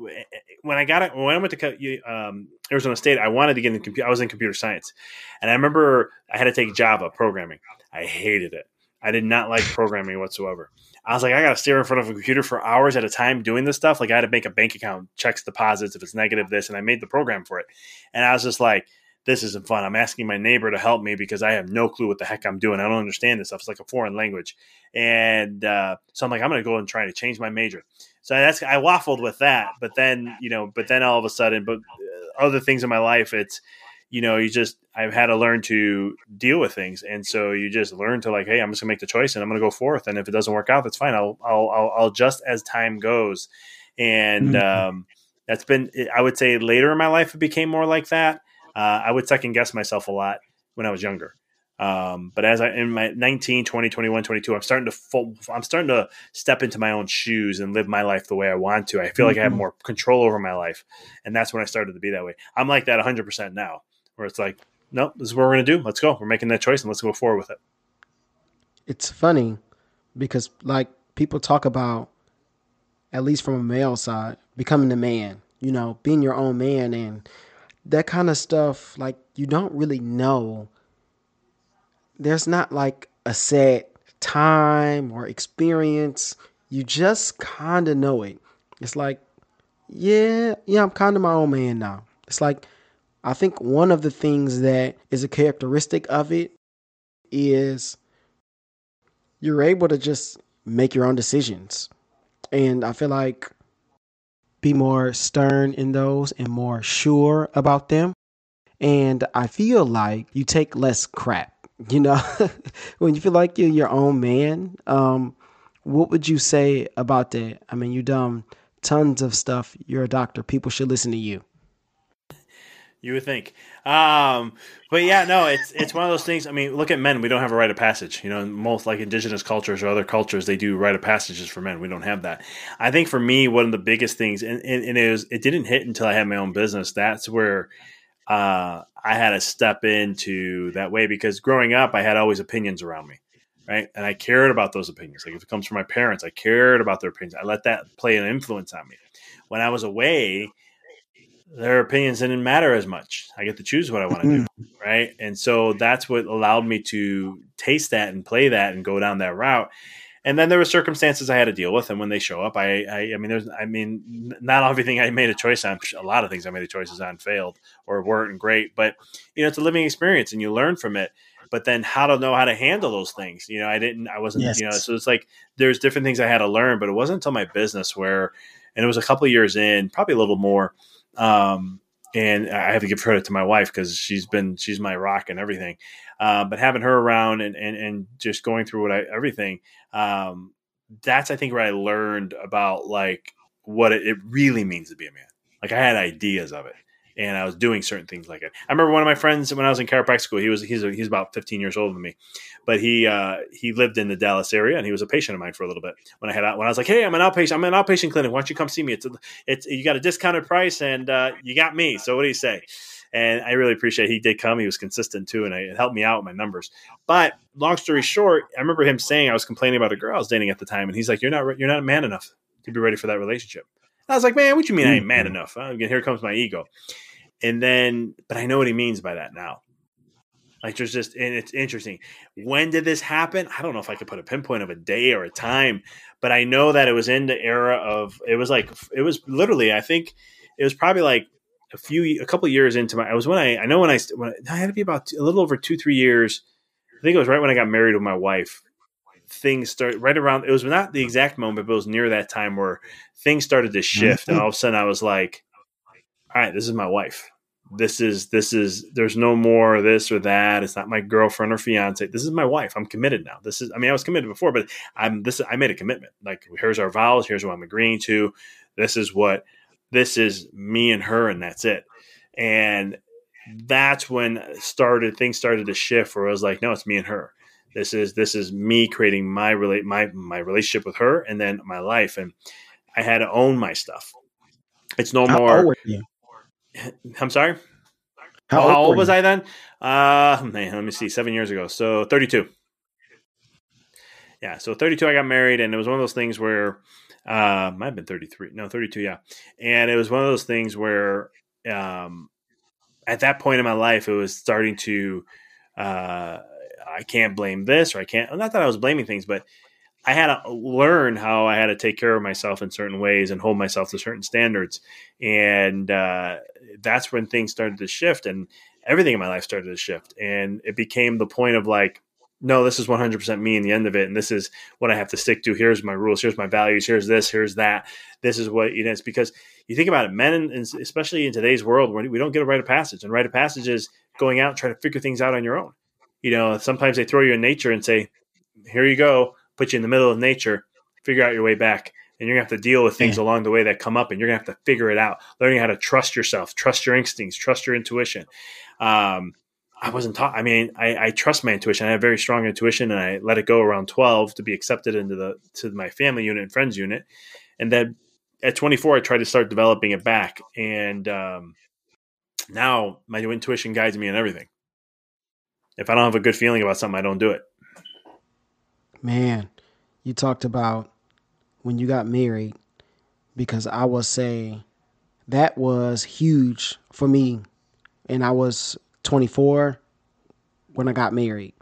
when I got it when I went to um, Arizona State, I wanted to get in computer. I was in computer science, and I remember I had to take Java programming. I hated it. I did not like programming whatsoever. I was like, I got to stare in front of a computer for hours at a time doing this stuff. Like I had to make a bank account, checks deposits if it's negative this, and I made the program for it. And I was just like, this isn't fun. I'm asking my neighbor to help me because I have no clue what the heck I'm doing. I don't understand this stuff. It's like a foreign language. And uh, so I'm like, I'm going to go and try to change my major. So that's I waffled with that, but then you know, but then all of a sudden, but uh, other things in my life, it's you know, you just I've had to learn to deal with things, and so you just learn to like, hey, I'm just gonna make the choice and I'm gonna go forth, and if it doesn't work out, that's fine. I'll I'll I'll, I'll adjust as time goes, and mm-hmm. um, that's been I would say later in my life it became more like that uh, I would second guess myself a lot when I was younger. Um, but as I in my 19, 20, 21, 22, I'm starting to full, I'm starting to step into my own shoes and live my life the way I want to. I feel like. I have mm-hmm. more control over my life. And that's when I started to be that way. I'm like that 100% now, where it's like, no, this is what we're going to do. Let's go. We're making that choice and let's go forward with it. It's funny because like people talk about, at least from a male side, becoming a man, you know, being your own man and that kind of stuff, like you don't really know. There's not like a set time or experience. You just kind of know it. It's like, yeah, yeah, I'm kind of my own man now. It's like, I think one of the things that is a characteristic of it is you're able to just make your own decisions. And I feel like be more stern in those and more sure about them. And I feel like you take less crap, you know, when you feel like you're your own man. Um, what would you say about that? I mean, you done tons of stuff. You're a doctor. People should listen to you. You would think, um, but yeah, no, it's it's one of those things. I mean, look at men; we don't have a rite of passage. You know, most like indigenous cultures or other cultures, they do rite of passages for men. We don't have that. I think for me, one of the biggest things, and, and, and it was, it didn't hit until I had my own business. That's where uh, I had to step into that way because growing up, I had always opinions around me, right? And I cared about those opinions. Like if it comes from my parents, I cared about their opinions. I let that play an influence on me. When I was away their opinions didn't matter as much. I get to choose what I want to do, hmm. right? And so that's what allowed me to taste that and play that and go down that route. And then there were circumstances I had to deal with, and when they show up, I, I, I mean, there's, I mean, not everything I made a choice on. A lot of things I made a choices on failed or weren't great, but you know, it's a living experience, and you learn from it. But then, how to know how to handle those things? You know, I didn't, I wasn't, yes. you know, so it's like there's different things I had to learn, but it wasn't until my business where, and it was a couple years in, probably a little more um, and I have to give credit to my wife because she's been she's my rock and everything. Uh, but having her around and, and and just going through what I everything, um, that's I think where I learned about like what it, it really means to be a man. Like I had ideas of it, and I was doing certain things like it. I remember one of my friends when I was in chiropractic school. He was he's a, he's about 15 years older than me, but he uh, he lived in the Dallas area and he was a patient of mine for a little bit. When I had when I was like, hey, I'm an outpatient, I'm an outpatient clinic. Why don't you come see me? It's a, it's you got a discounted price and uh, you got me. So what do you say? And I really appreciate he did come. He was consistent too, and it helped me out with my numbers. But long story short, I remember him saying I was complaining about a girl I was dating at the time, and he's like, "You're not you're not man enough to be ready for that relationship." I was like, "Man, what you mean I ain't man mm-hmm. enough?" Again, here comes my ego. And then, but I know what he means by that now. Like there's just, and it's interesting. When did this happen? I don't know if I could put a pinpoint of a day or a time, but I know that it was in the era of. It was like it was literally. I think it was probably like a few, a couple years into my. I was when I. I know when I when I had to be about a little over two, three years. I think it was right when I got married with my wife. Things started right around. It was not the exact moment, but it was near that time where things started to mm-hmm. shift, and all of a sudden I was like, "All right, this is my wife." this is this is there's no more this or that. It's not my girlfriend or fiance. This is my wife. I'm committed now. This is i mean i was committed before but i'm this i made a commitment. Like here's our vows. Here's what i'm agreeing to. This is what this is me and her and that's it. And that's when started things started to shift where i was like no it's me and her. This is this is me creating my relate my my relationship with her and then my life. And i had to own my stuff. It's no more I'm sorry. How, How old, was I then? Uh, man, let me see. Seven years ago, so 32. Yeah, so 32. I got married, and it was one of those things where uh, might have been 33. No, 32. Yeah, and it was one of those things where um, at that point in my life, it was starting to. Uh, I can't blame this, or I can't. Not that I was blaming things, but I had to learn how I had to take care of myself in certain ways and hold myself to certain standards. And uh, that's when things started to shift and everything in my life started to shift. And it became the point of like, no, this is 100% me in the end of it. And this is what I have to stick to. Here's my rules. Here's my values. Here's this. Here's that. This is what, you know, it's because you think about it, men, especially in today's world, we don't get a rite of passage. And rite of passage is going out trying to figure things out on your own. You know, sometimes they throw you in nature and say, here you go put you in the middle of nature, figure out your way back. And you're gonna have to deal with things yeah. along the way that come up, and you're gonna have to figure it out. Learning how to trust yourself, trust your instincts, trust your intuition. Um, I wasn't taught. I mean, I, I, trust my intuition. I have very strong intuition, and I let it go around twelve to be accepted into the to my family unit and friends unit. And then at 24, I tried to start developing it back, and um, now my intuition guides me in everything. If I don't have a good feeling about something, I don't do it. Man, you talked about when you got married, because I will say that was huge for me. And I was 24 when I got married.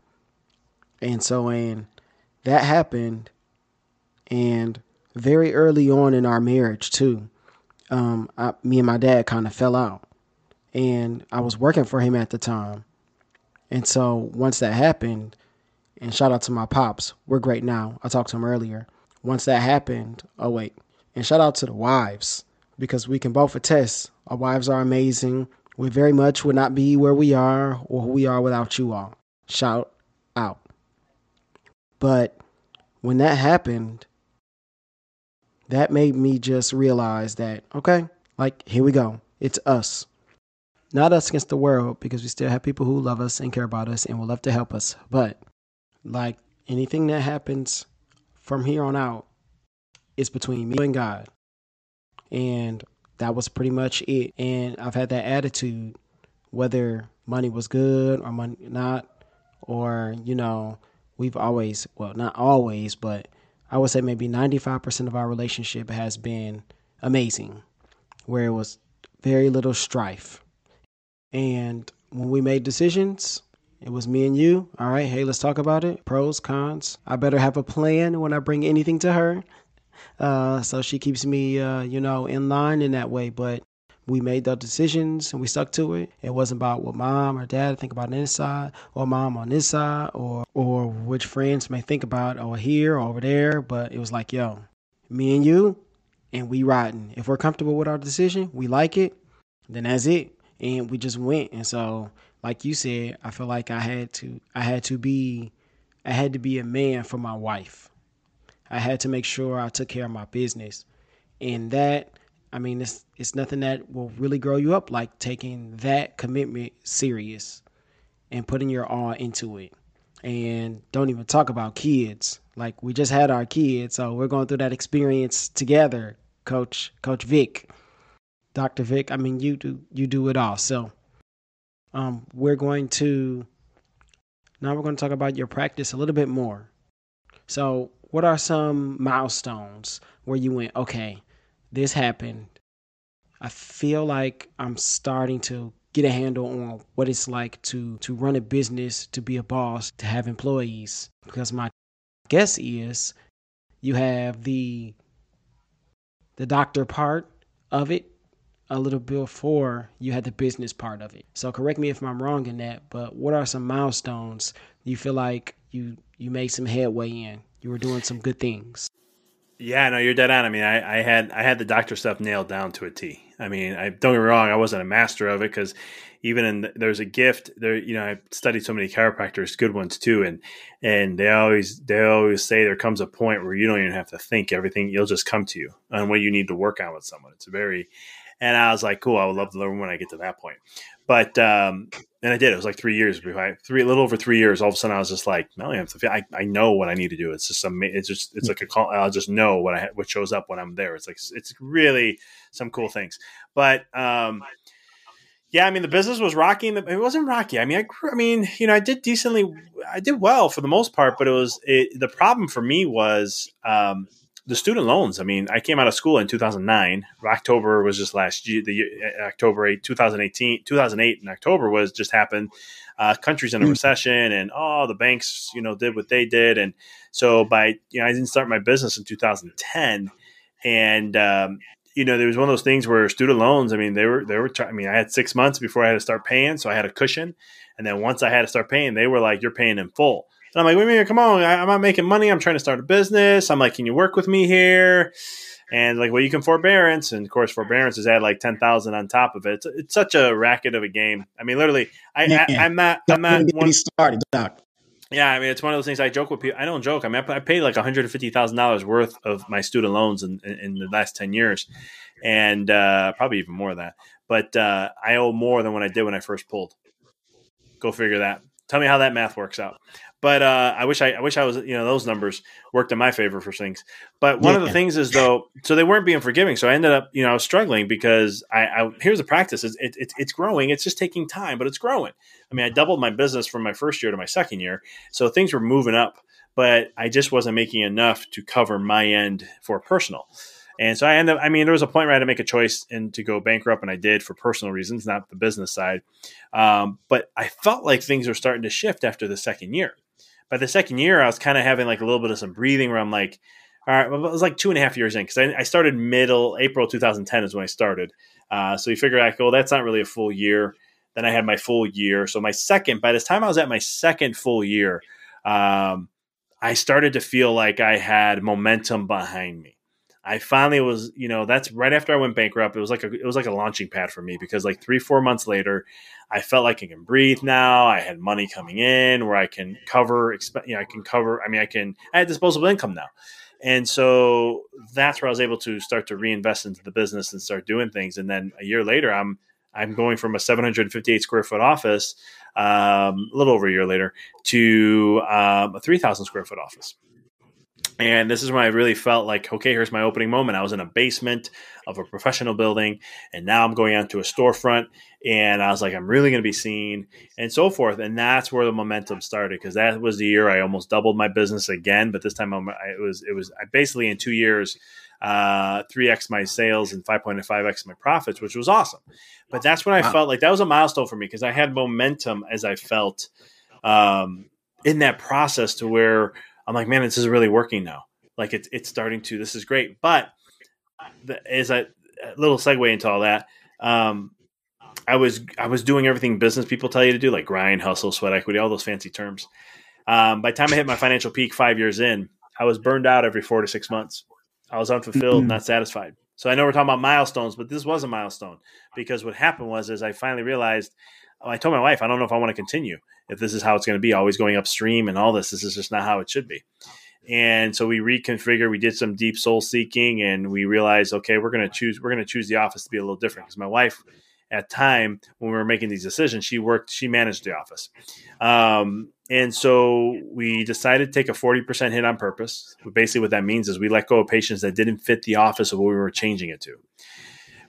And so, and that happened. And very early on in our marriage, too, um, I, me and my dad kind of fell out. And I was working for him at the time. And so, once that happened, and shout out to my pops. We're great now. I talked to him earlier. Once that happened, oh wait. And shout out to the wives because we can both attest our wives are amazing. We very much would not be where we are or who we are without you all. Shout out. But when that happened, that made me just realize that, okay, like, here we go. It's us. Not us against the world because we still have people who love us and care about us and will love to help us. But like anything that happens from here on out is between me and God. And that was pretty much it. And I've had that attitude, whether money was good or money not, or, you know, we've always, well, not always, but I would say maybe 95% of our relationship has been amazing, where it was very little strife. And when we made decisions, it was me and you. All right, hey, let's talk about it. Pros, cons. I better have a plan when I bring anything to her. Uh, so she keeps me, uh, you know, in line in that way. But we made the decisions and we stuck to it. It wasn't about what mom or dad think about on this side, or mom on this side, or or which friends may think about over here or over there. But it was like, yo, me and you, and we riding. If we're comfortable with our decision, we like it, then that's it. And we just went. And so like you said, I feel like I had to I had to be I had to be a man for my wife. I had to make sure I took care of my business. And that I mean it's it's nothing that will really grow you up like taking that commitment serious and putting your all into it. And don't even talk about kids. Like we just had our kids, so we're going through that experience together, coach coach Vic. Dr. Vic, I mean you do you do it all. So um, we're going to now we're going to talk about your practice a little bit more. So, what are some milestones where you went, okay, this happened. I feel like I'm starting to get a handle on what it's like to to run a business, to be a boss, to have employees. Because my guess is you have the the doctor part of it a little before you had the business part of it. So correct me if I'm wrong in that, but what are some milestones you feel like you you made some headway in? You were doing some good things. Yeah, no, you're dead on. I mean, I, I had I had the doctor stuff nailed down to a T. I mean, I don't get me wrong, I wasn't a master of it because even in there's a gift there. You know, I studied so many chiropractors, good ones too, and and they always they always say there comes a point where you don't even have to think everything; you'll just come to you on what you need to work on with someone. It's a very and I was like, cool, I would love to learn when I get to that point. But um, and I did. It was like three years three, a little over three years. All of a sudden, I was just like, no, I, I know what I need to do. It's just some, it's just, it's like a call. I'll just know what I, what shows up when I'm there. It's like, it's really some cool things. But um, yeah, I mean, the business was rocky. It wasn't rocky. I mean, I, I mean, you know, I did decently. I did well for the most part, but it was it, the problem for me was um, the student loans. I mean, I came out of school in 2009. October was just last year. The year, uh, October 8, 2018, 2008 in October was just happened. Uh, countries in a hmm. recession, and all oh, the banks, you know, did what they did, and so by you know, I didn't start my business in 2010, and um, you know, there was one of those things where student loans. I mean, they were they were. I mean, I had six months before I had to start paying, so I had a cushion, and then once I had to start paying, they were like, "You're paying in full." And I'm like, wait a minute, come on, I, am not making money. I'm trying to start a business. I'm like, can you work with me here? And like, well, you can forbearance, and of course, forbearance is add like ten thousand on top of it. It's, it's, such a racket of a game. I mean, literally, I, I am not, I'm not one, started, doc. Yeah, I mean, it's one of those things I joke with people. I don't joke. I mean, I paid like one hundred fifty thousand dollars worth of my student loans in, in, in, the last ten years, and uh, probably even more of that. But uh, I owe more than what I did when I first pulled. Go figure that. Tell me how that math works out. But uh, I wish I, I wish I was you know those numbers worked in my favor for things. But one yeah. of the things is though, so they weren't being forgiving. So I ended up you know I was struggling because I, I here's the practice. It's, it, it, it's growing. It's just taking time, but it's growing. I mean, I doubled my business from my first year to my second year, so things were moving up. But I just wasn't making enough to cover my end for personal. And so I ended up, I mean, there was a point where I had to make a choice and to go bankrupt, and I did for personal reasons, not the business side. Um, but I felt like things were starting to shift after the second year. By the second year, I was kind of having like a little bit of some breathing where I'm like, all right, well, it was like two and a half years in because I, I, started middle April 2010 is when I started. Uh, so you figure like, oh, that's not really a full year. Then I had my full year. So my second, by this time I was at my second full year, um, I started to feel like I had momentum behind me. I finally was, you know, that's right after I went bankrupt. It was like a, it was like a launching pad for me because like three, four months later, I felt like I can breathe now. I had money coming in where I can cover, you know, I can cover. I mean, I can. I had disposable income now, and so that's where I was able to start to reinvest into the business and start doing things. And then a year later, I'm I'm going from a 758 square foot office, um, a little over a year later, to um, a 3,000 square foot office. And this is when I really felt like, okay, here's my opening moment. I was in a basement of a professional building, and now I'm going onto a storefront. And I was like, I'm really going to be seen, and so forth. And that's where the momentum started because that was the year I almost doubled my business again. But this time, I'm, I, it was it was I basically in two years, uh, three x my sales and five point five x my profits, which was awesome. But that's when I wow. felt like that was a milestone for me because I had momentum as I felt um, in that process to where I'm like, man, this is really working now. Like it's it's starting to. This is great. But the, as a, a, little segue into all that, um, I was I was doing everything business people tell you to do, like grind, hustle, sweat equity, all those fancy terms. Um, by the time I hit my financial peak five years in, I was burned out every four to six months. I was unfulfilled, mm-hmm. not satisfied. So I know we're talking about milestones, but this was a milestone because what happened was, is I finally realized. I told my wife, I don't know if I want to continue if this is how it's going to be, always going upstream and all this. This is just not how it should be. And so we reconfigured. We did some deep soul seeking, and we realized, okay, we're going to choose. We're going to choose the office to be a little different because my wife, at time when we were making these decisions, she worked. She managed the office, um, and so we decided to take a forty percent hit on purpose. Basically, what that means is we let go of patients that didn't fit the office of what we were changing it to.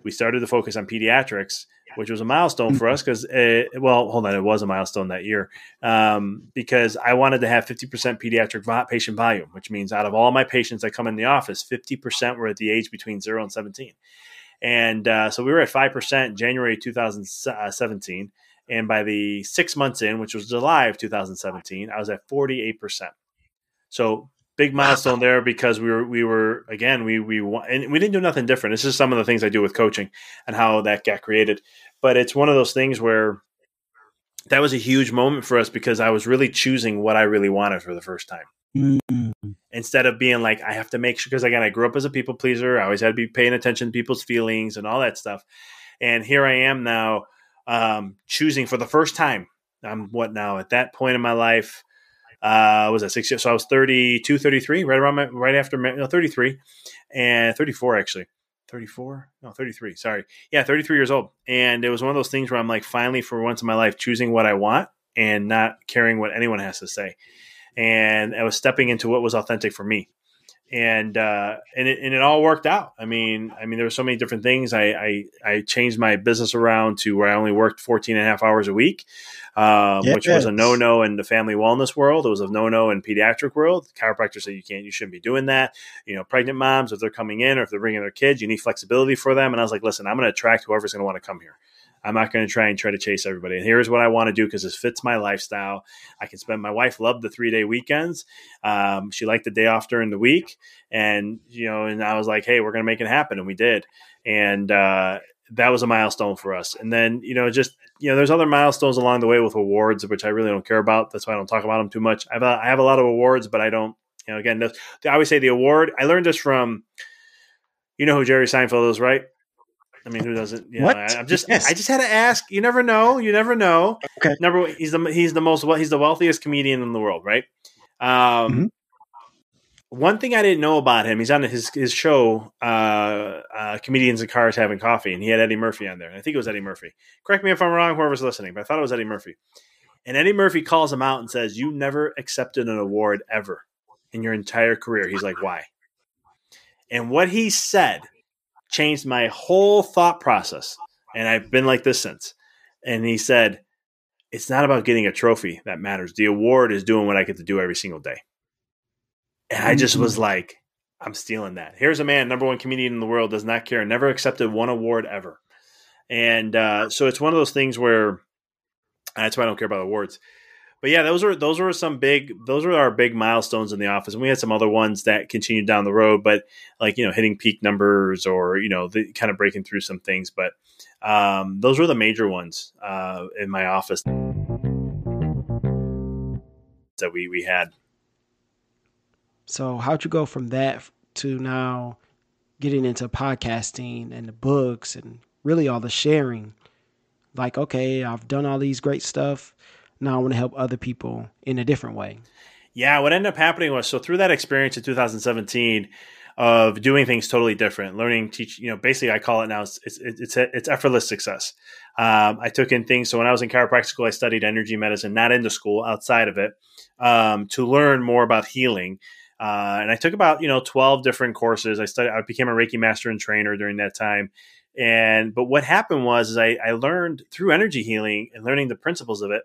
We started to focus on pediatrics which was a milestone for us because, uh, well, hold on, it was a milestone that year um, because I wanted to have 50% pediatric patient volume, which means out of all my patients that come in the office, 50% were at the age between zero and 17. And uh, so we were at 5% January 2017. And by the six months in, which was July of 2017, I was at 48%. So big milestone there because we were we were again we we and we didn't do nothing different. This is some of the things I do with coaching and how that got created. But it's one of those things where that was a huge moment for us because I was really choosing what I really wanted for the first time. Mm-hmm. Instead of being like, I have to make sure, because again, I grew up as a people pleaser. I always had to be paying attention to people's feelings and all that stuff. And here I am now um, choosing for the first time. I'm what now at that point in my life? Uh, was that six years? So I was 32, 33, right around my, right after, no, 33 and 34 actually. 34 no 33 sorry yeah 33 years old and it was one of those things where i'm like finally for once in my life choosing what i want and not caring what anyone has to say and i was stepping into what was authentic for me and uh, and it, and it all worked out. I mean, I mean, there were so many different things. I, I, I changed my business around to where I only worked 14 and a half hours a week, um, yes. which was a no no in the family wellness world. It was a no no in pediatric world. Chiropractors say you can't, you shouldn't be doing that. You know, pregnant moms, if they're coming in or if they're bringing their kids, you need flexibility for them. And I was like, listen, I'm going to attract whoever's going to want to come here. I'm not going to try and try to chase everybody. And here's what I want to do because this fits my lifestyle. I can spend. My wife loved the three day weekends. Um, she liked the day off during the week, and you know, and I was like, hey, we're going to make it happen, and we did. And uh, that was a milestone for us. And then you know, just you know, there's other milestones along the way with awards, which I really don't care about. That's why I don't talk about them too much. I have a, I have a lot of awards, but I don't. You know, again, I always say the award. I learned this from. You know who Jerry Seinfeld is, right? I mean, who doesn't? You know, what? I, am just, yes. I just had to ask. You never know. You never know. Okay. Number, he's the he's the most he's the wealthiest comedian in the world, right? Um, mm-hmm. One thing I didn't know about him, he's on his his show, uh, uh, comedians and cars having coffee, and he had Eddie Murphy on there. I think it was Eddie Murphy. Correct me if I'm wrong, whoever's listening, but I thought it was Eddie Murphy. And Eddie Murphy calls him out and says, "You never accepted an award ever in your entire career." He's like, "Why?" And what he said changed my whole thought process. And I've been like this since. And he said, It's not about getting a trophy that matters. The award is doing what I get to do every single day. And I just was mm-hmm. like, I'm stealing that. Here's a man, number one comedian in the world, does not care, never accepted one award ever. And uh, so it's one of those things where that's why I don't care about awards but yeah, those were those were some big those were our big milestones in the office, and we had some other ones that continued down the road. But like you know, hitting peak numbers or you know, the, kind of breaking through some things. But um, those were the major ones uh, in my office that we we had. So how'd you go from that to now getting into podcasting and the books and really all the sharing? Like, okay, I've done all these great stuff now I want to help other people in a different way. Yeah, what ended up happening was so through that experience in 2017 of doing things totally different, learning, teach, you know, basically I call it now it's it's it's, it's effortless success. Um, I took in things. So when I was in chiropractic school, I studied energy medicine, not into school, outside of it, um, to learn more about healing. Uh, and I took about you know 12 different courses. I studied. I became a Reiki master and trainer during that time. And but what happened was is I, I learned through energy healing and learning the principles of it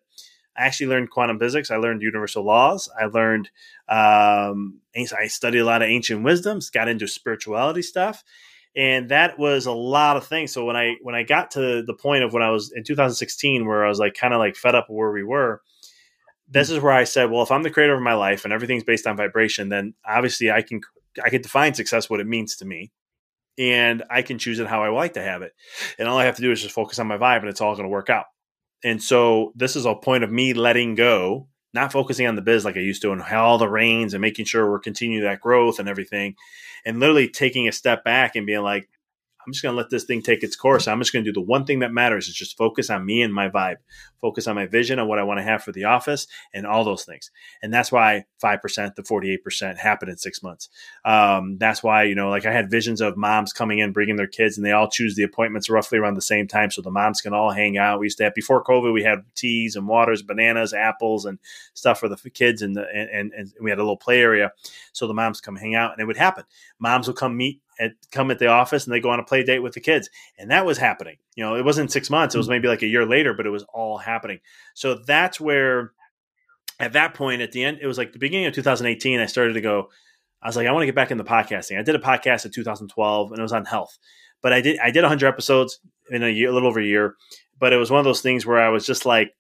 I actually learned quantum physics. I learned universal laws. I learned, um, I studied a lot of ancient wisdoms, got into spirituality stuff. And that was a lot of things. So when I when I got to the point of when I was in 2016, where I was like kind of like fed up where we were, this is where I said, well, if I'm the creator of my life and everything's based on vibration, then obviously I can I can define success what it means to me, and I can choose it how I like to have it. And all I have to do is just focus on my vibe, and it's all going to work out. And so this is a point of me letting go, not focusing on the biz like I used to and all the reins and making sure we're continuing that growth and everything. And literally taking a step back and being like, I'm just going to let this thing take its course. I'm just going to do the one thing that matters is just focus on me and my vibe, focus on my vision on what I want to have for the office and all those things. And that's why 5% to 48% happened in six months. Um, that's why, you know, like I had visions of moms coming in, bringing their kids, and they all choose the appointments roughly around the same time. So the moms can all hang out. We used to have, before COVID, we had teas and waters, bananas, apples, and stuff for the kids. And, the, and, and, and we had a little play area. So the moms come hang out and it would happen. Moms will come meet at come at the office and they go on a play date with the kids and that was happening you know it wasn't six months it was mm-hmm. maybe like a year later but it was all happening so that's where at that point at the end it was like the beginning of 2018 i started to go i was like i want to get back into podcasting i did a podcast in 2012 and it was on health but I did I did 100 episodes in a year, a little over a year. But it was one of those things where I was just like,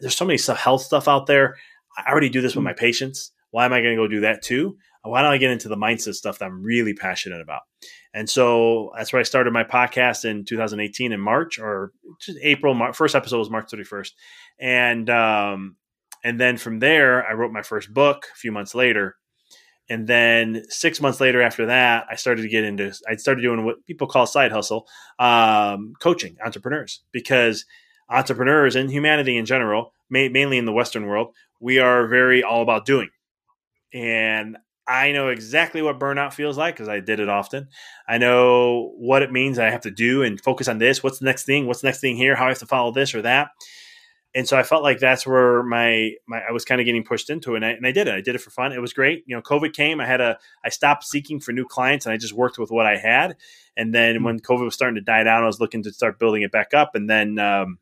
there's so many health stuff out there. I already do this with my patients. Why am I going to go do that too? Why don't I get into the mindset stuff that I'm really passionate about? And so that's where I started my podcast in 2018 in March or just April. March, first episode was March 31st, and um, and then from there I wrote my first book a few months later, and then six months later after that I started to get into I started doing what people call side hustle, um, coaching entrepreneurs because entrepreneurs and humanity in general, mainly in the Western world, we are very all about doing. And I know exactly what burnout feels like because I did it often. I know what it means I have to do and focus on this. What's the next thing? What's the next thing here? How I have to follow this or that. And so I felt like that's where my, my I was kind of getting pushed into it. And I, and I did it. I did it for fun. It was great. You know, COVID came. I had a I stopped seeking for new clients and I just worked with what I had. And then mm-hmm. when COVID was starting to die down, I was looking to start building it back up. And then um,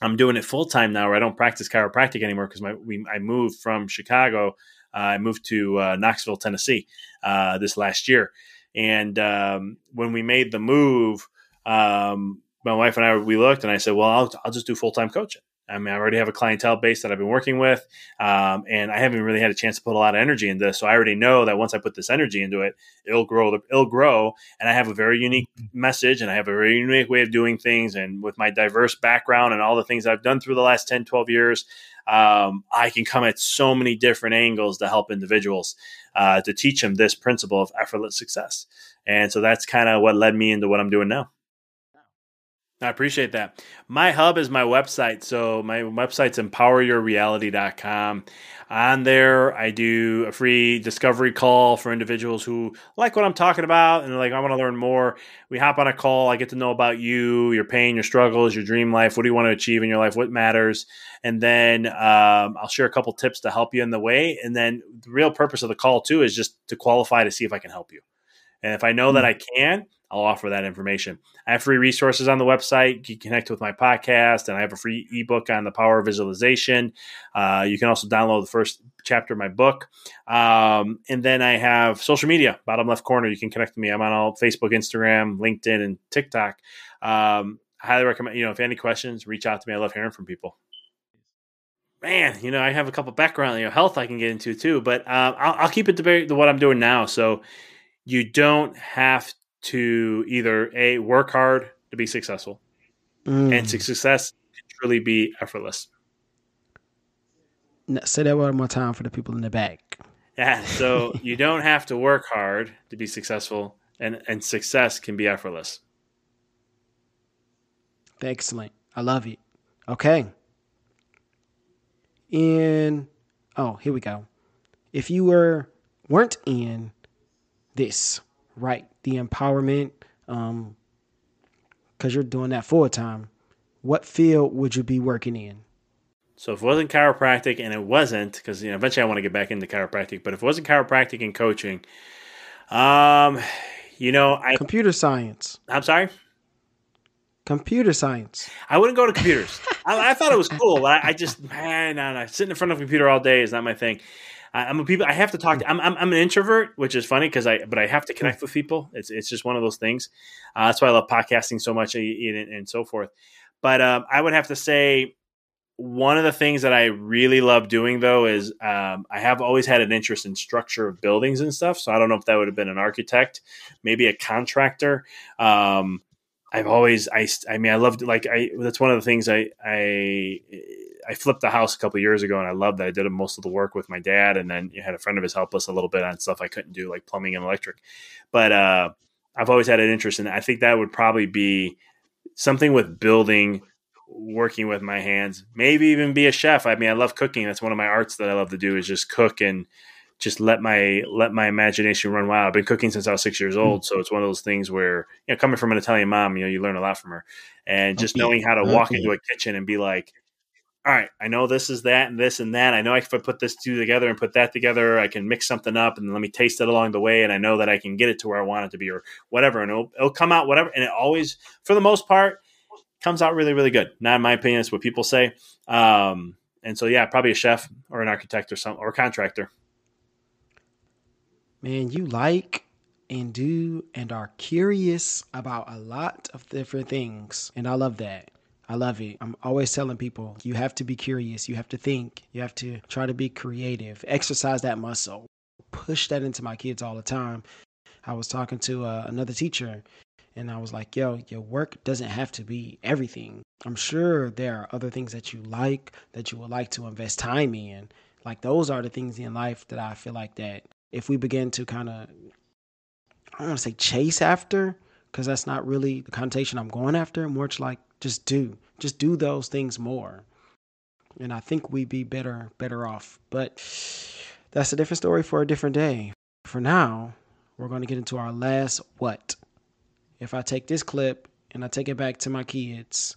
I'm doing it full time now, where I don't practice chiropractic anymore because my we, I moved from Chicago. Uh, I moved to uh, Knoxville, Tennessee, uh, this last year, and um, when we made the move, um, my wife and I we looked, and I said, "Well, I'll, I'll just do full time coaching." I mean, I already have a clientele base that I've been working with, um, and I haven't really had a chance to put a lot of energy into this. So I already know that once I put this energy into it, it'll grow. It'll grow, and I have a very unique message, and I have a very unique way of doing things. And with my diverse background and all the things I've done through the last 10, 12 years, um, I can come at so many different angles to help individuals uh, to teach them this principle of effortless success. And so that's kind of what led me into what I'm doing now. I appreciate that. My hub is my website. So my website's empoweryourreality.com. On there, I do a free discovery call for individuals who like what I'm talking about and like, I want to learn more. We hop on a call. I get to know about you, your pain, your struggles, your dream life. What do you want to achieve in your life? What matters? And then um, I'll share a couple tips to help you in the way. And then the real purpose of the call, too, is just to qualify to see if I can help you. And if I know that I can, I'll offer that information. I have free resources on the website. You can connect with my podcast, and I have a free ebook on the power of visualization. Uh, you can also download the first chapter of my book. Um, and then I have social media, bottom left corner. You can connect with me. I'm on all Facebook, Instagram, LinkedIn, and TikTok. Um, I highly recommend, you know, if any questions, reach out to me. I love hearing from people man, you know, I have a couple background, you know, health I can get into too, but uh, I'll, I'll, keep it to what I'm doing now. So you don't have to either a work hard to be successful, mm. and success can truly be effortless. No, say that one more time for the people in the back. Yeah, so you don't have to work hard to be successful, and and success can be effortless. Excellent. I love it. Okay. In oh, here we go. If you were weren't in this right the empowerment um because you're doing that full time what field would you be working in? So if it wasn't chiropractic and it wasn't because you know eventually i want to get back into chiropractic but if it wasn't chiropractic and coaching um you know i computer science. I'm sorry? Computer science. I wouldn't go to computers. I, I, thought it was cool. I, I just man no, sitting in front of a computer all day is not my thing I'm a people. I have to talk. To, I'm, I'm, I'm an introvert, which is funny because I but I have to connect with people. It's it's just one of those things. Uh, that's why I love podcasting so much and, and so forth. But um, I would have to say one of the things that I really love doing though is um, I have always had an interest in structure of buildings and stuff. So I don't know if that would have been an architect, maybe a contractor. Um, I've always I I mean I loved like I that's one of the things I I I flipped the house a couple years ago, and I loved that. I did most of the work with my dad, and then you had a friend of his help us a little bit on stuff I couldn't do, like plumbing and electric. But uh, I've always had an interest in. I think that would probably be something with building, working with my hands. Maybe even be a chef. I mean, I love cooking. That's one of my arts that I love to do is just cook and just let my let my imagination run wild. I've been cooking since I was six years old, so it's one of those things where you know, coming from an Italian mom, you know, you learn a lot from her, and just okay. knowing how to walk okay. into a kitchen and be like, all right, I know this is that and this and that. I know if I put this two together and put that together, I can mix something up and let me taste it along the way. And I know that I can get it to where I want it to be or whatever. And it'll, it'll come out whatever. And it always, for the most part, comes out really, really good. Not in my opinion, it's what people say. Um, and so, yeah, probably a chef or an architect or some or a contractor. Man, you like and do and are curious about a lot of different things. And I love that. I love it. I'm always telling people you have to be curious, you have to think, you have to try to be creative, exercise that muscle, push that into my kids all the time. I was talking to uh, another teacher and I was like, yo, your work doesn't have to be everything. I'm sure there are other things that you like that you would like to invest time in. Like those are the things in life that I feel like that if we begin to kind of I don't want to say chase after because that's not really the connotation I'm going after. More like just do, just do those things more, and I think we'd be better better off. But that's a different story for a different day. For now, we're going to get into our last what. If I take this clip and I take it back to my kids,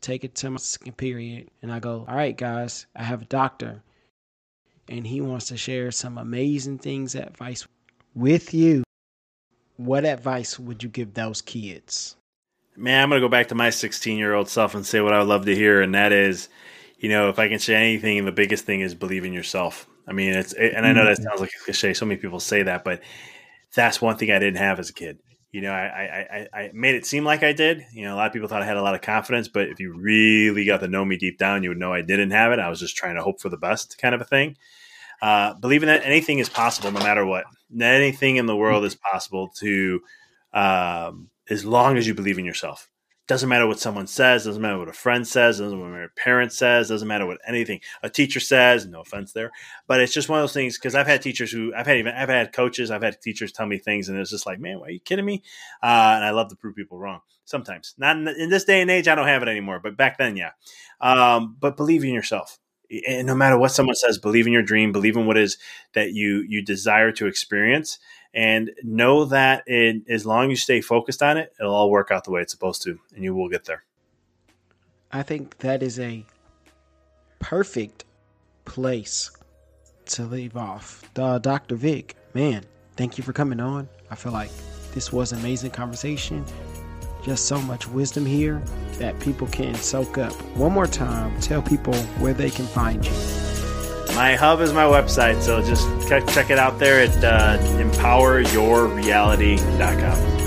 take it to my second period, and I go, all right, guys, I have a doctor, and he wants to share some amazing things, advice with you. What advice would you give those kids? Man, I'm going to go back to my 16 year old self and say what I would love to hear, and that is, you know, if I can say anything, the biggest thing is believe in yourself. I mean, it's, and I know that mm-hmm. sounds like a cliche. So many people say that, but that's one thing I didn't have as a kid. You know, I, I, I made it seem like I did. You know, a lot of people thought I had a lot of confidence, but if you really got to know me deep down, you would know I didn't have it. I was just trying to hope for the best kind of a thing. Uh, believing that anything is possible no matter what. Anything in the world is possible to, um, as long as you believe in yourself. Doesn't matter what someone says, doesn't matter what a friend says, doesn't matter what a parent says, doesn't matter what anything a teacher says. No offense there, but it's just one of those things because I've had teachers who I've had even I've had coaches, I've had teachers tell me things, and it's just like, man, why are you kidding me? Uh, and I love to prove people wrong sometimes. Not in, in, this day and age, I don't have it anymore, but back then, yeah. Um, but believe in yourself and no matter what someone says believe in your dream believe in what is that you you desire to experience and know that it, as long as you stay focused on it it'll all work out the way it's supposed to and you will get there i think that is a perfect place to leave off uh, dr vic man thank you for coming on i feel like this was an amazing conversation just so much wisdom here that people can soak up. One more time, tell people where they can find you. My hub is my website, so just check it out there at uh, empoweryourreality.com.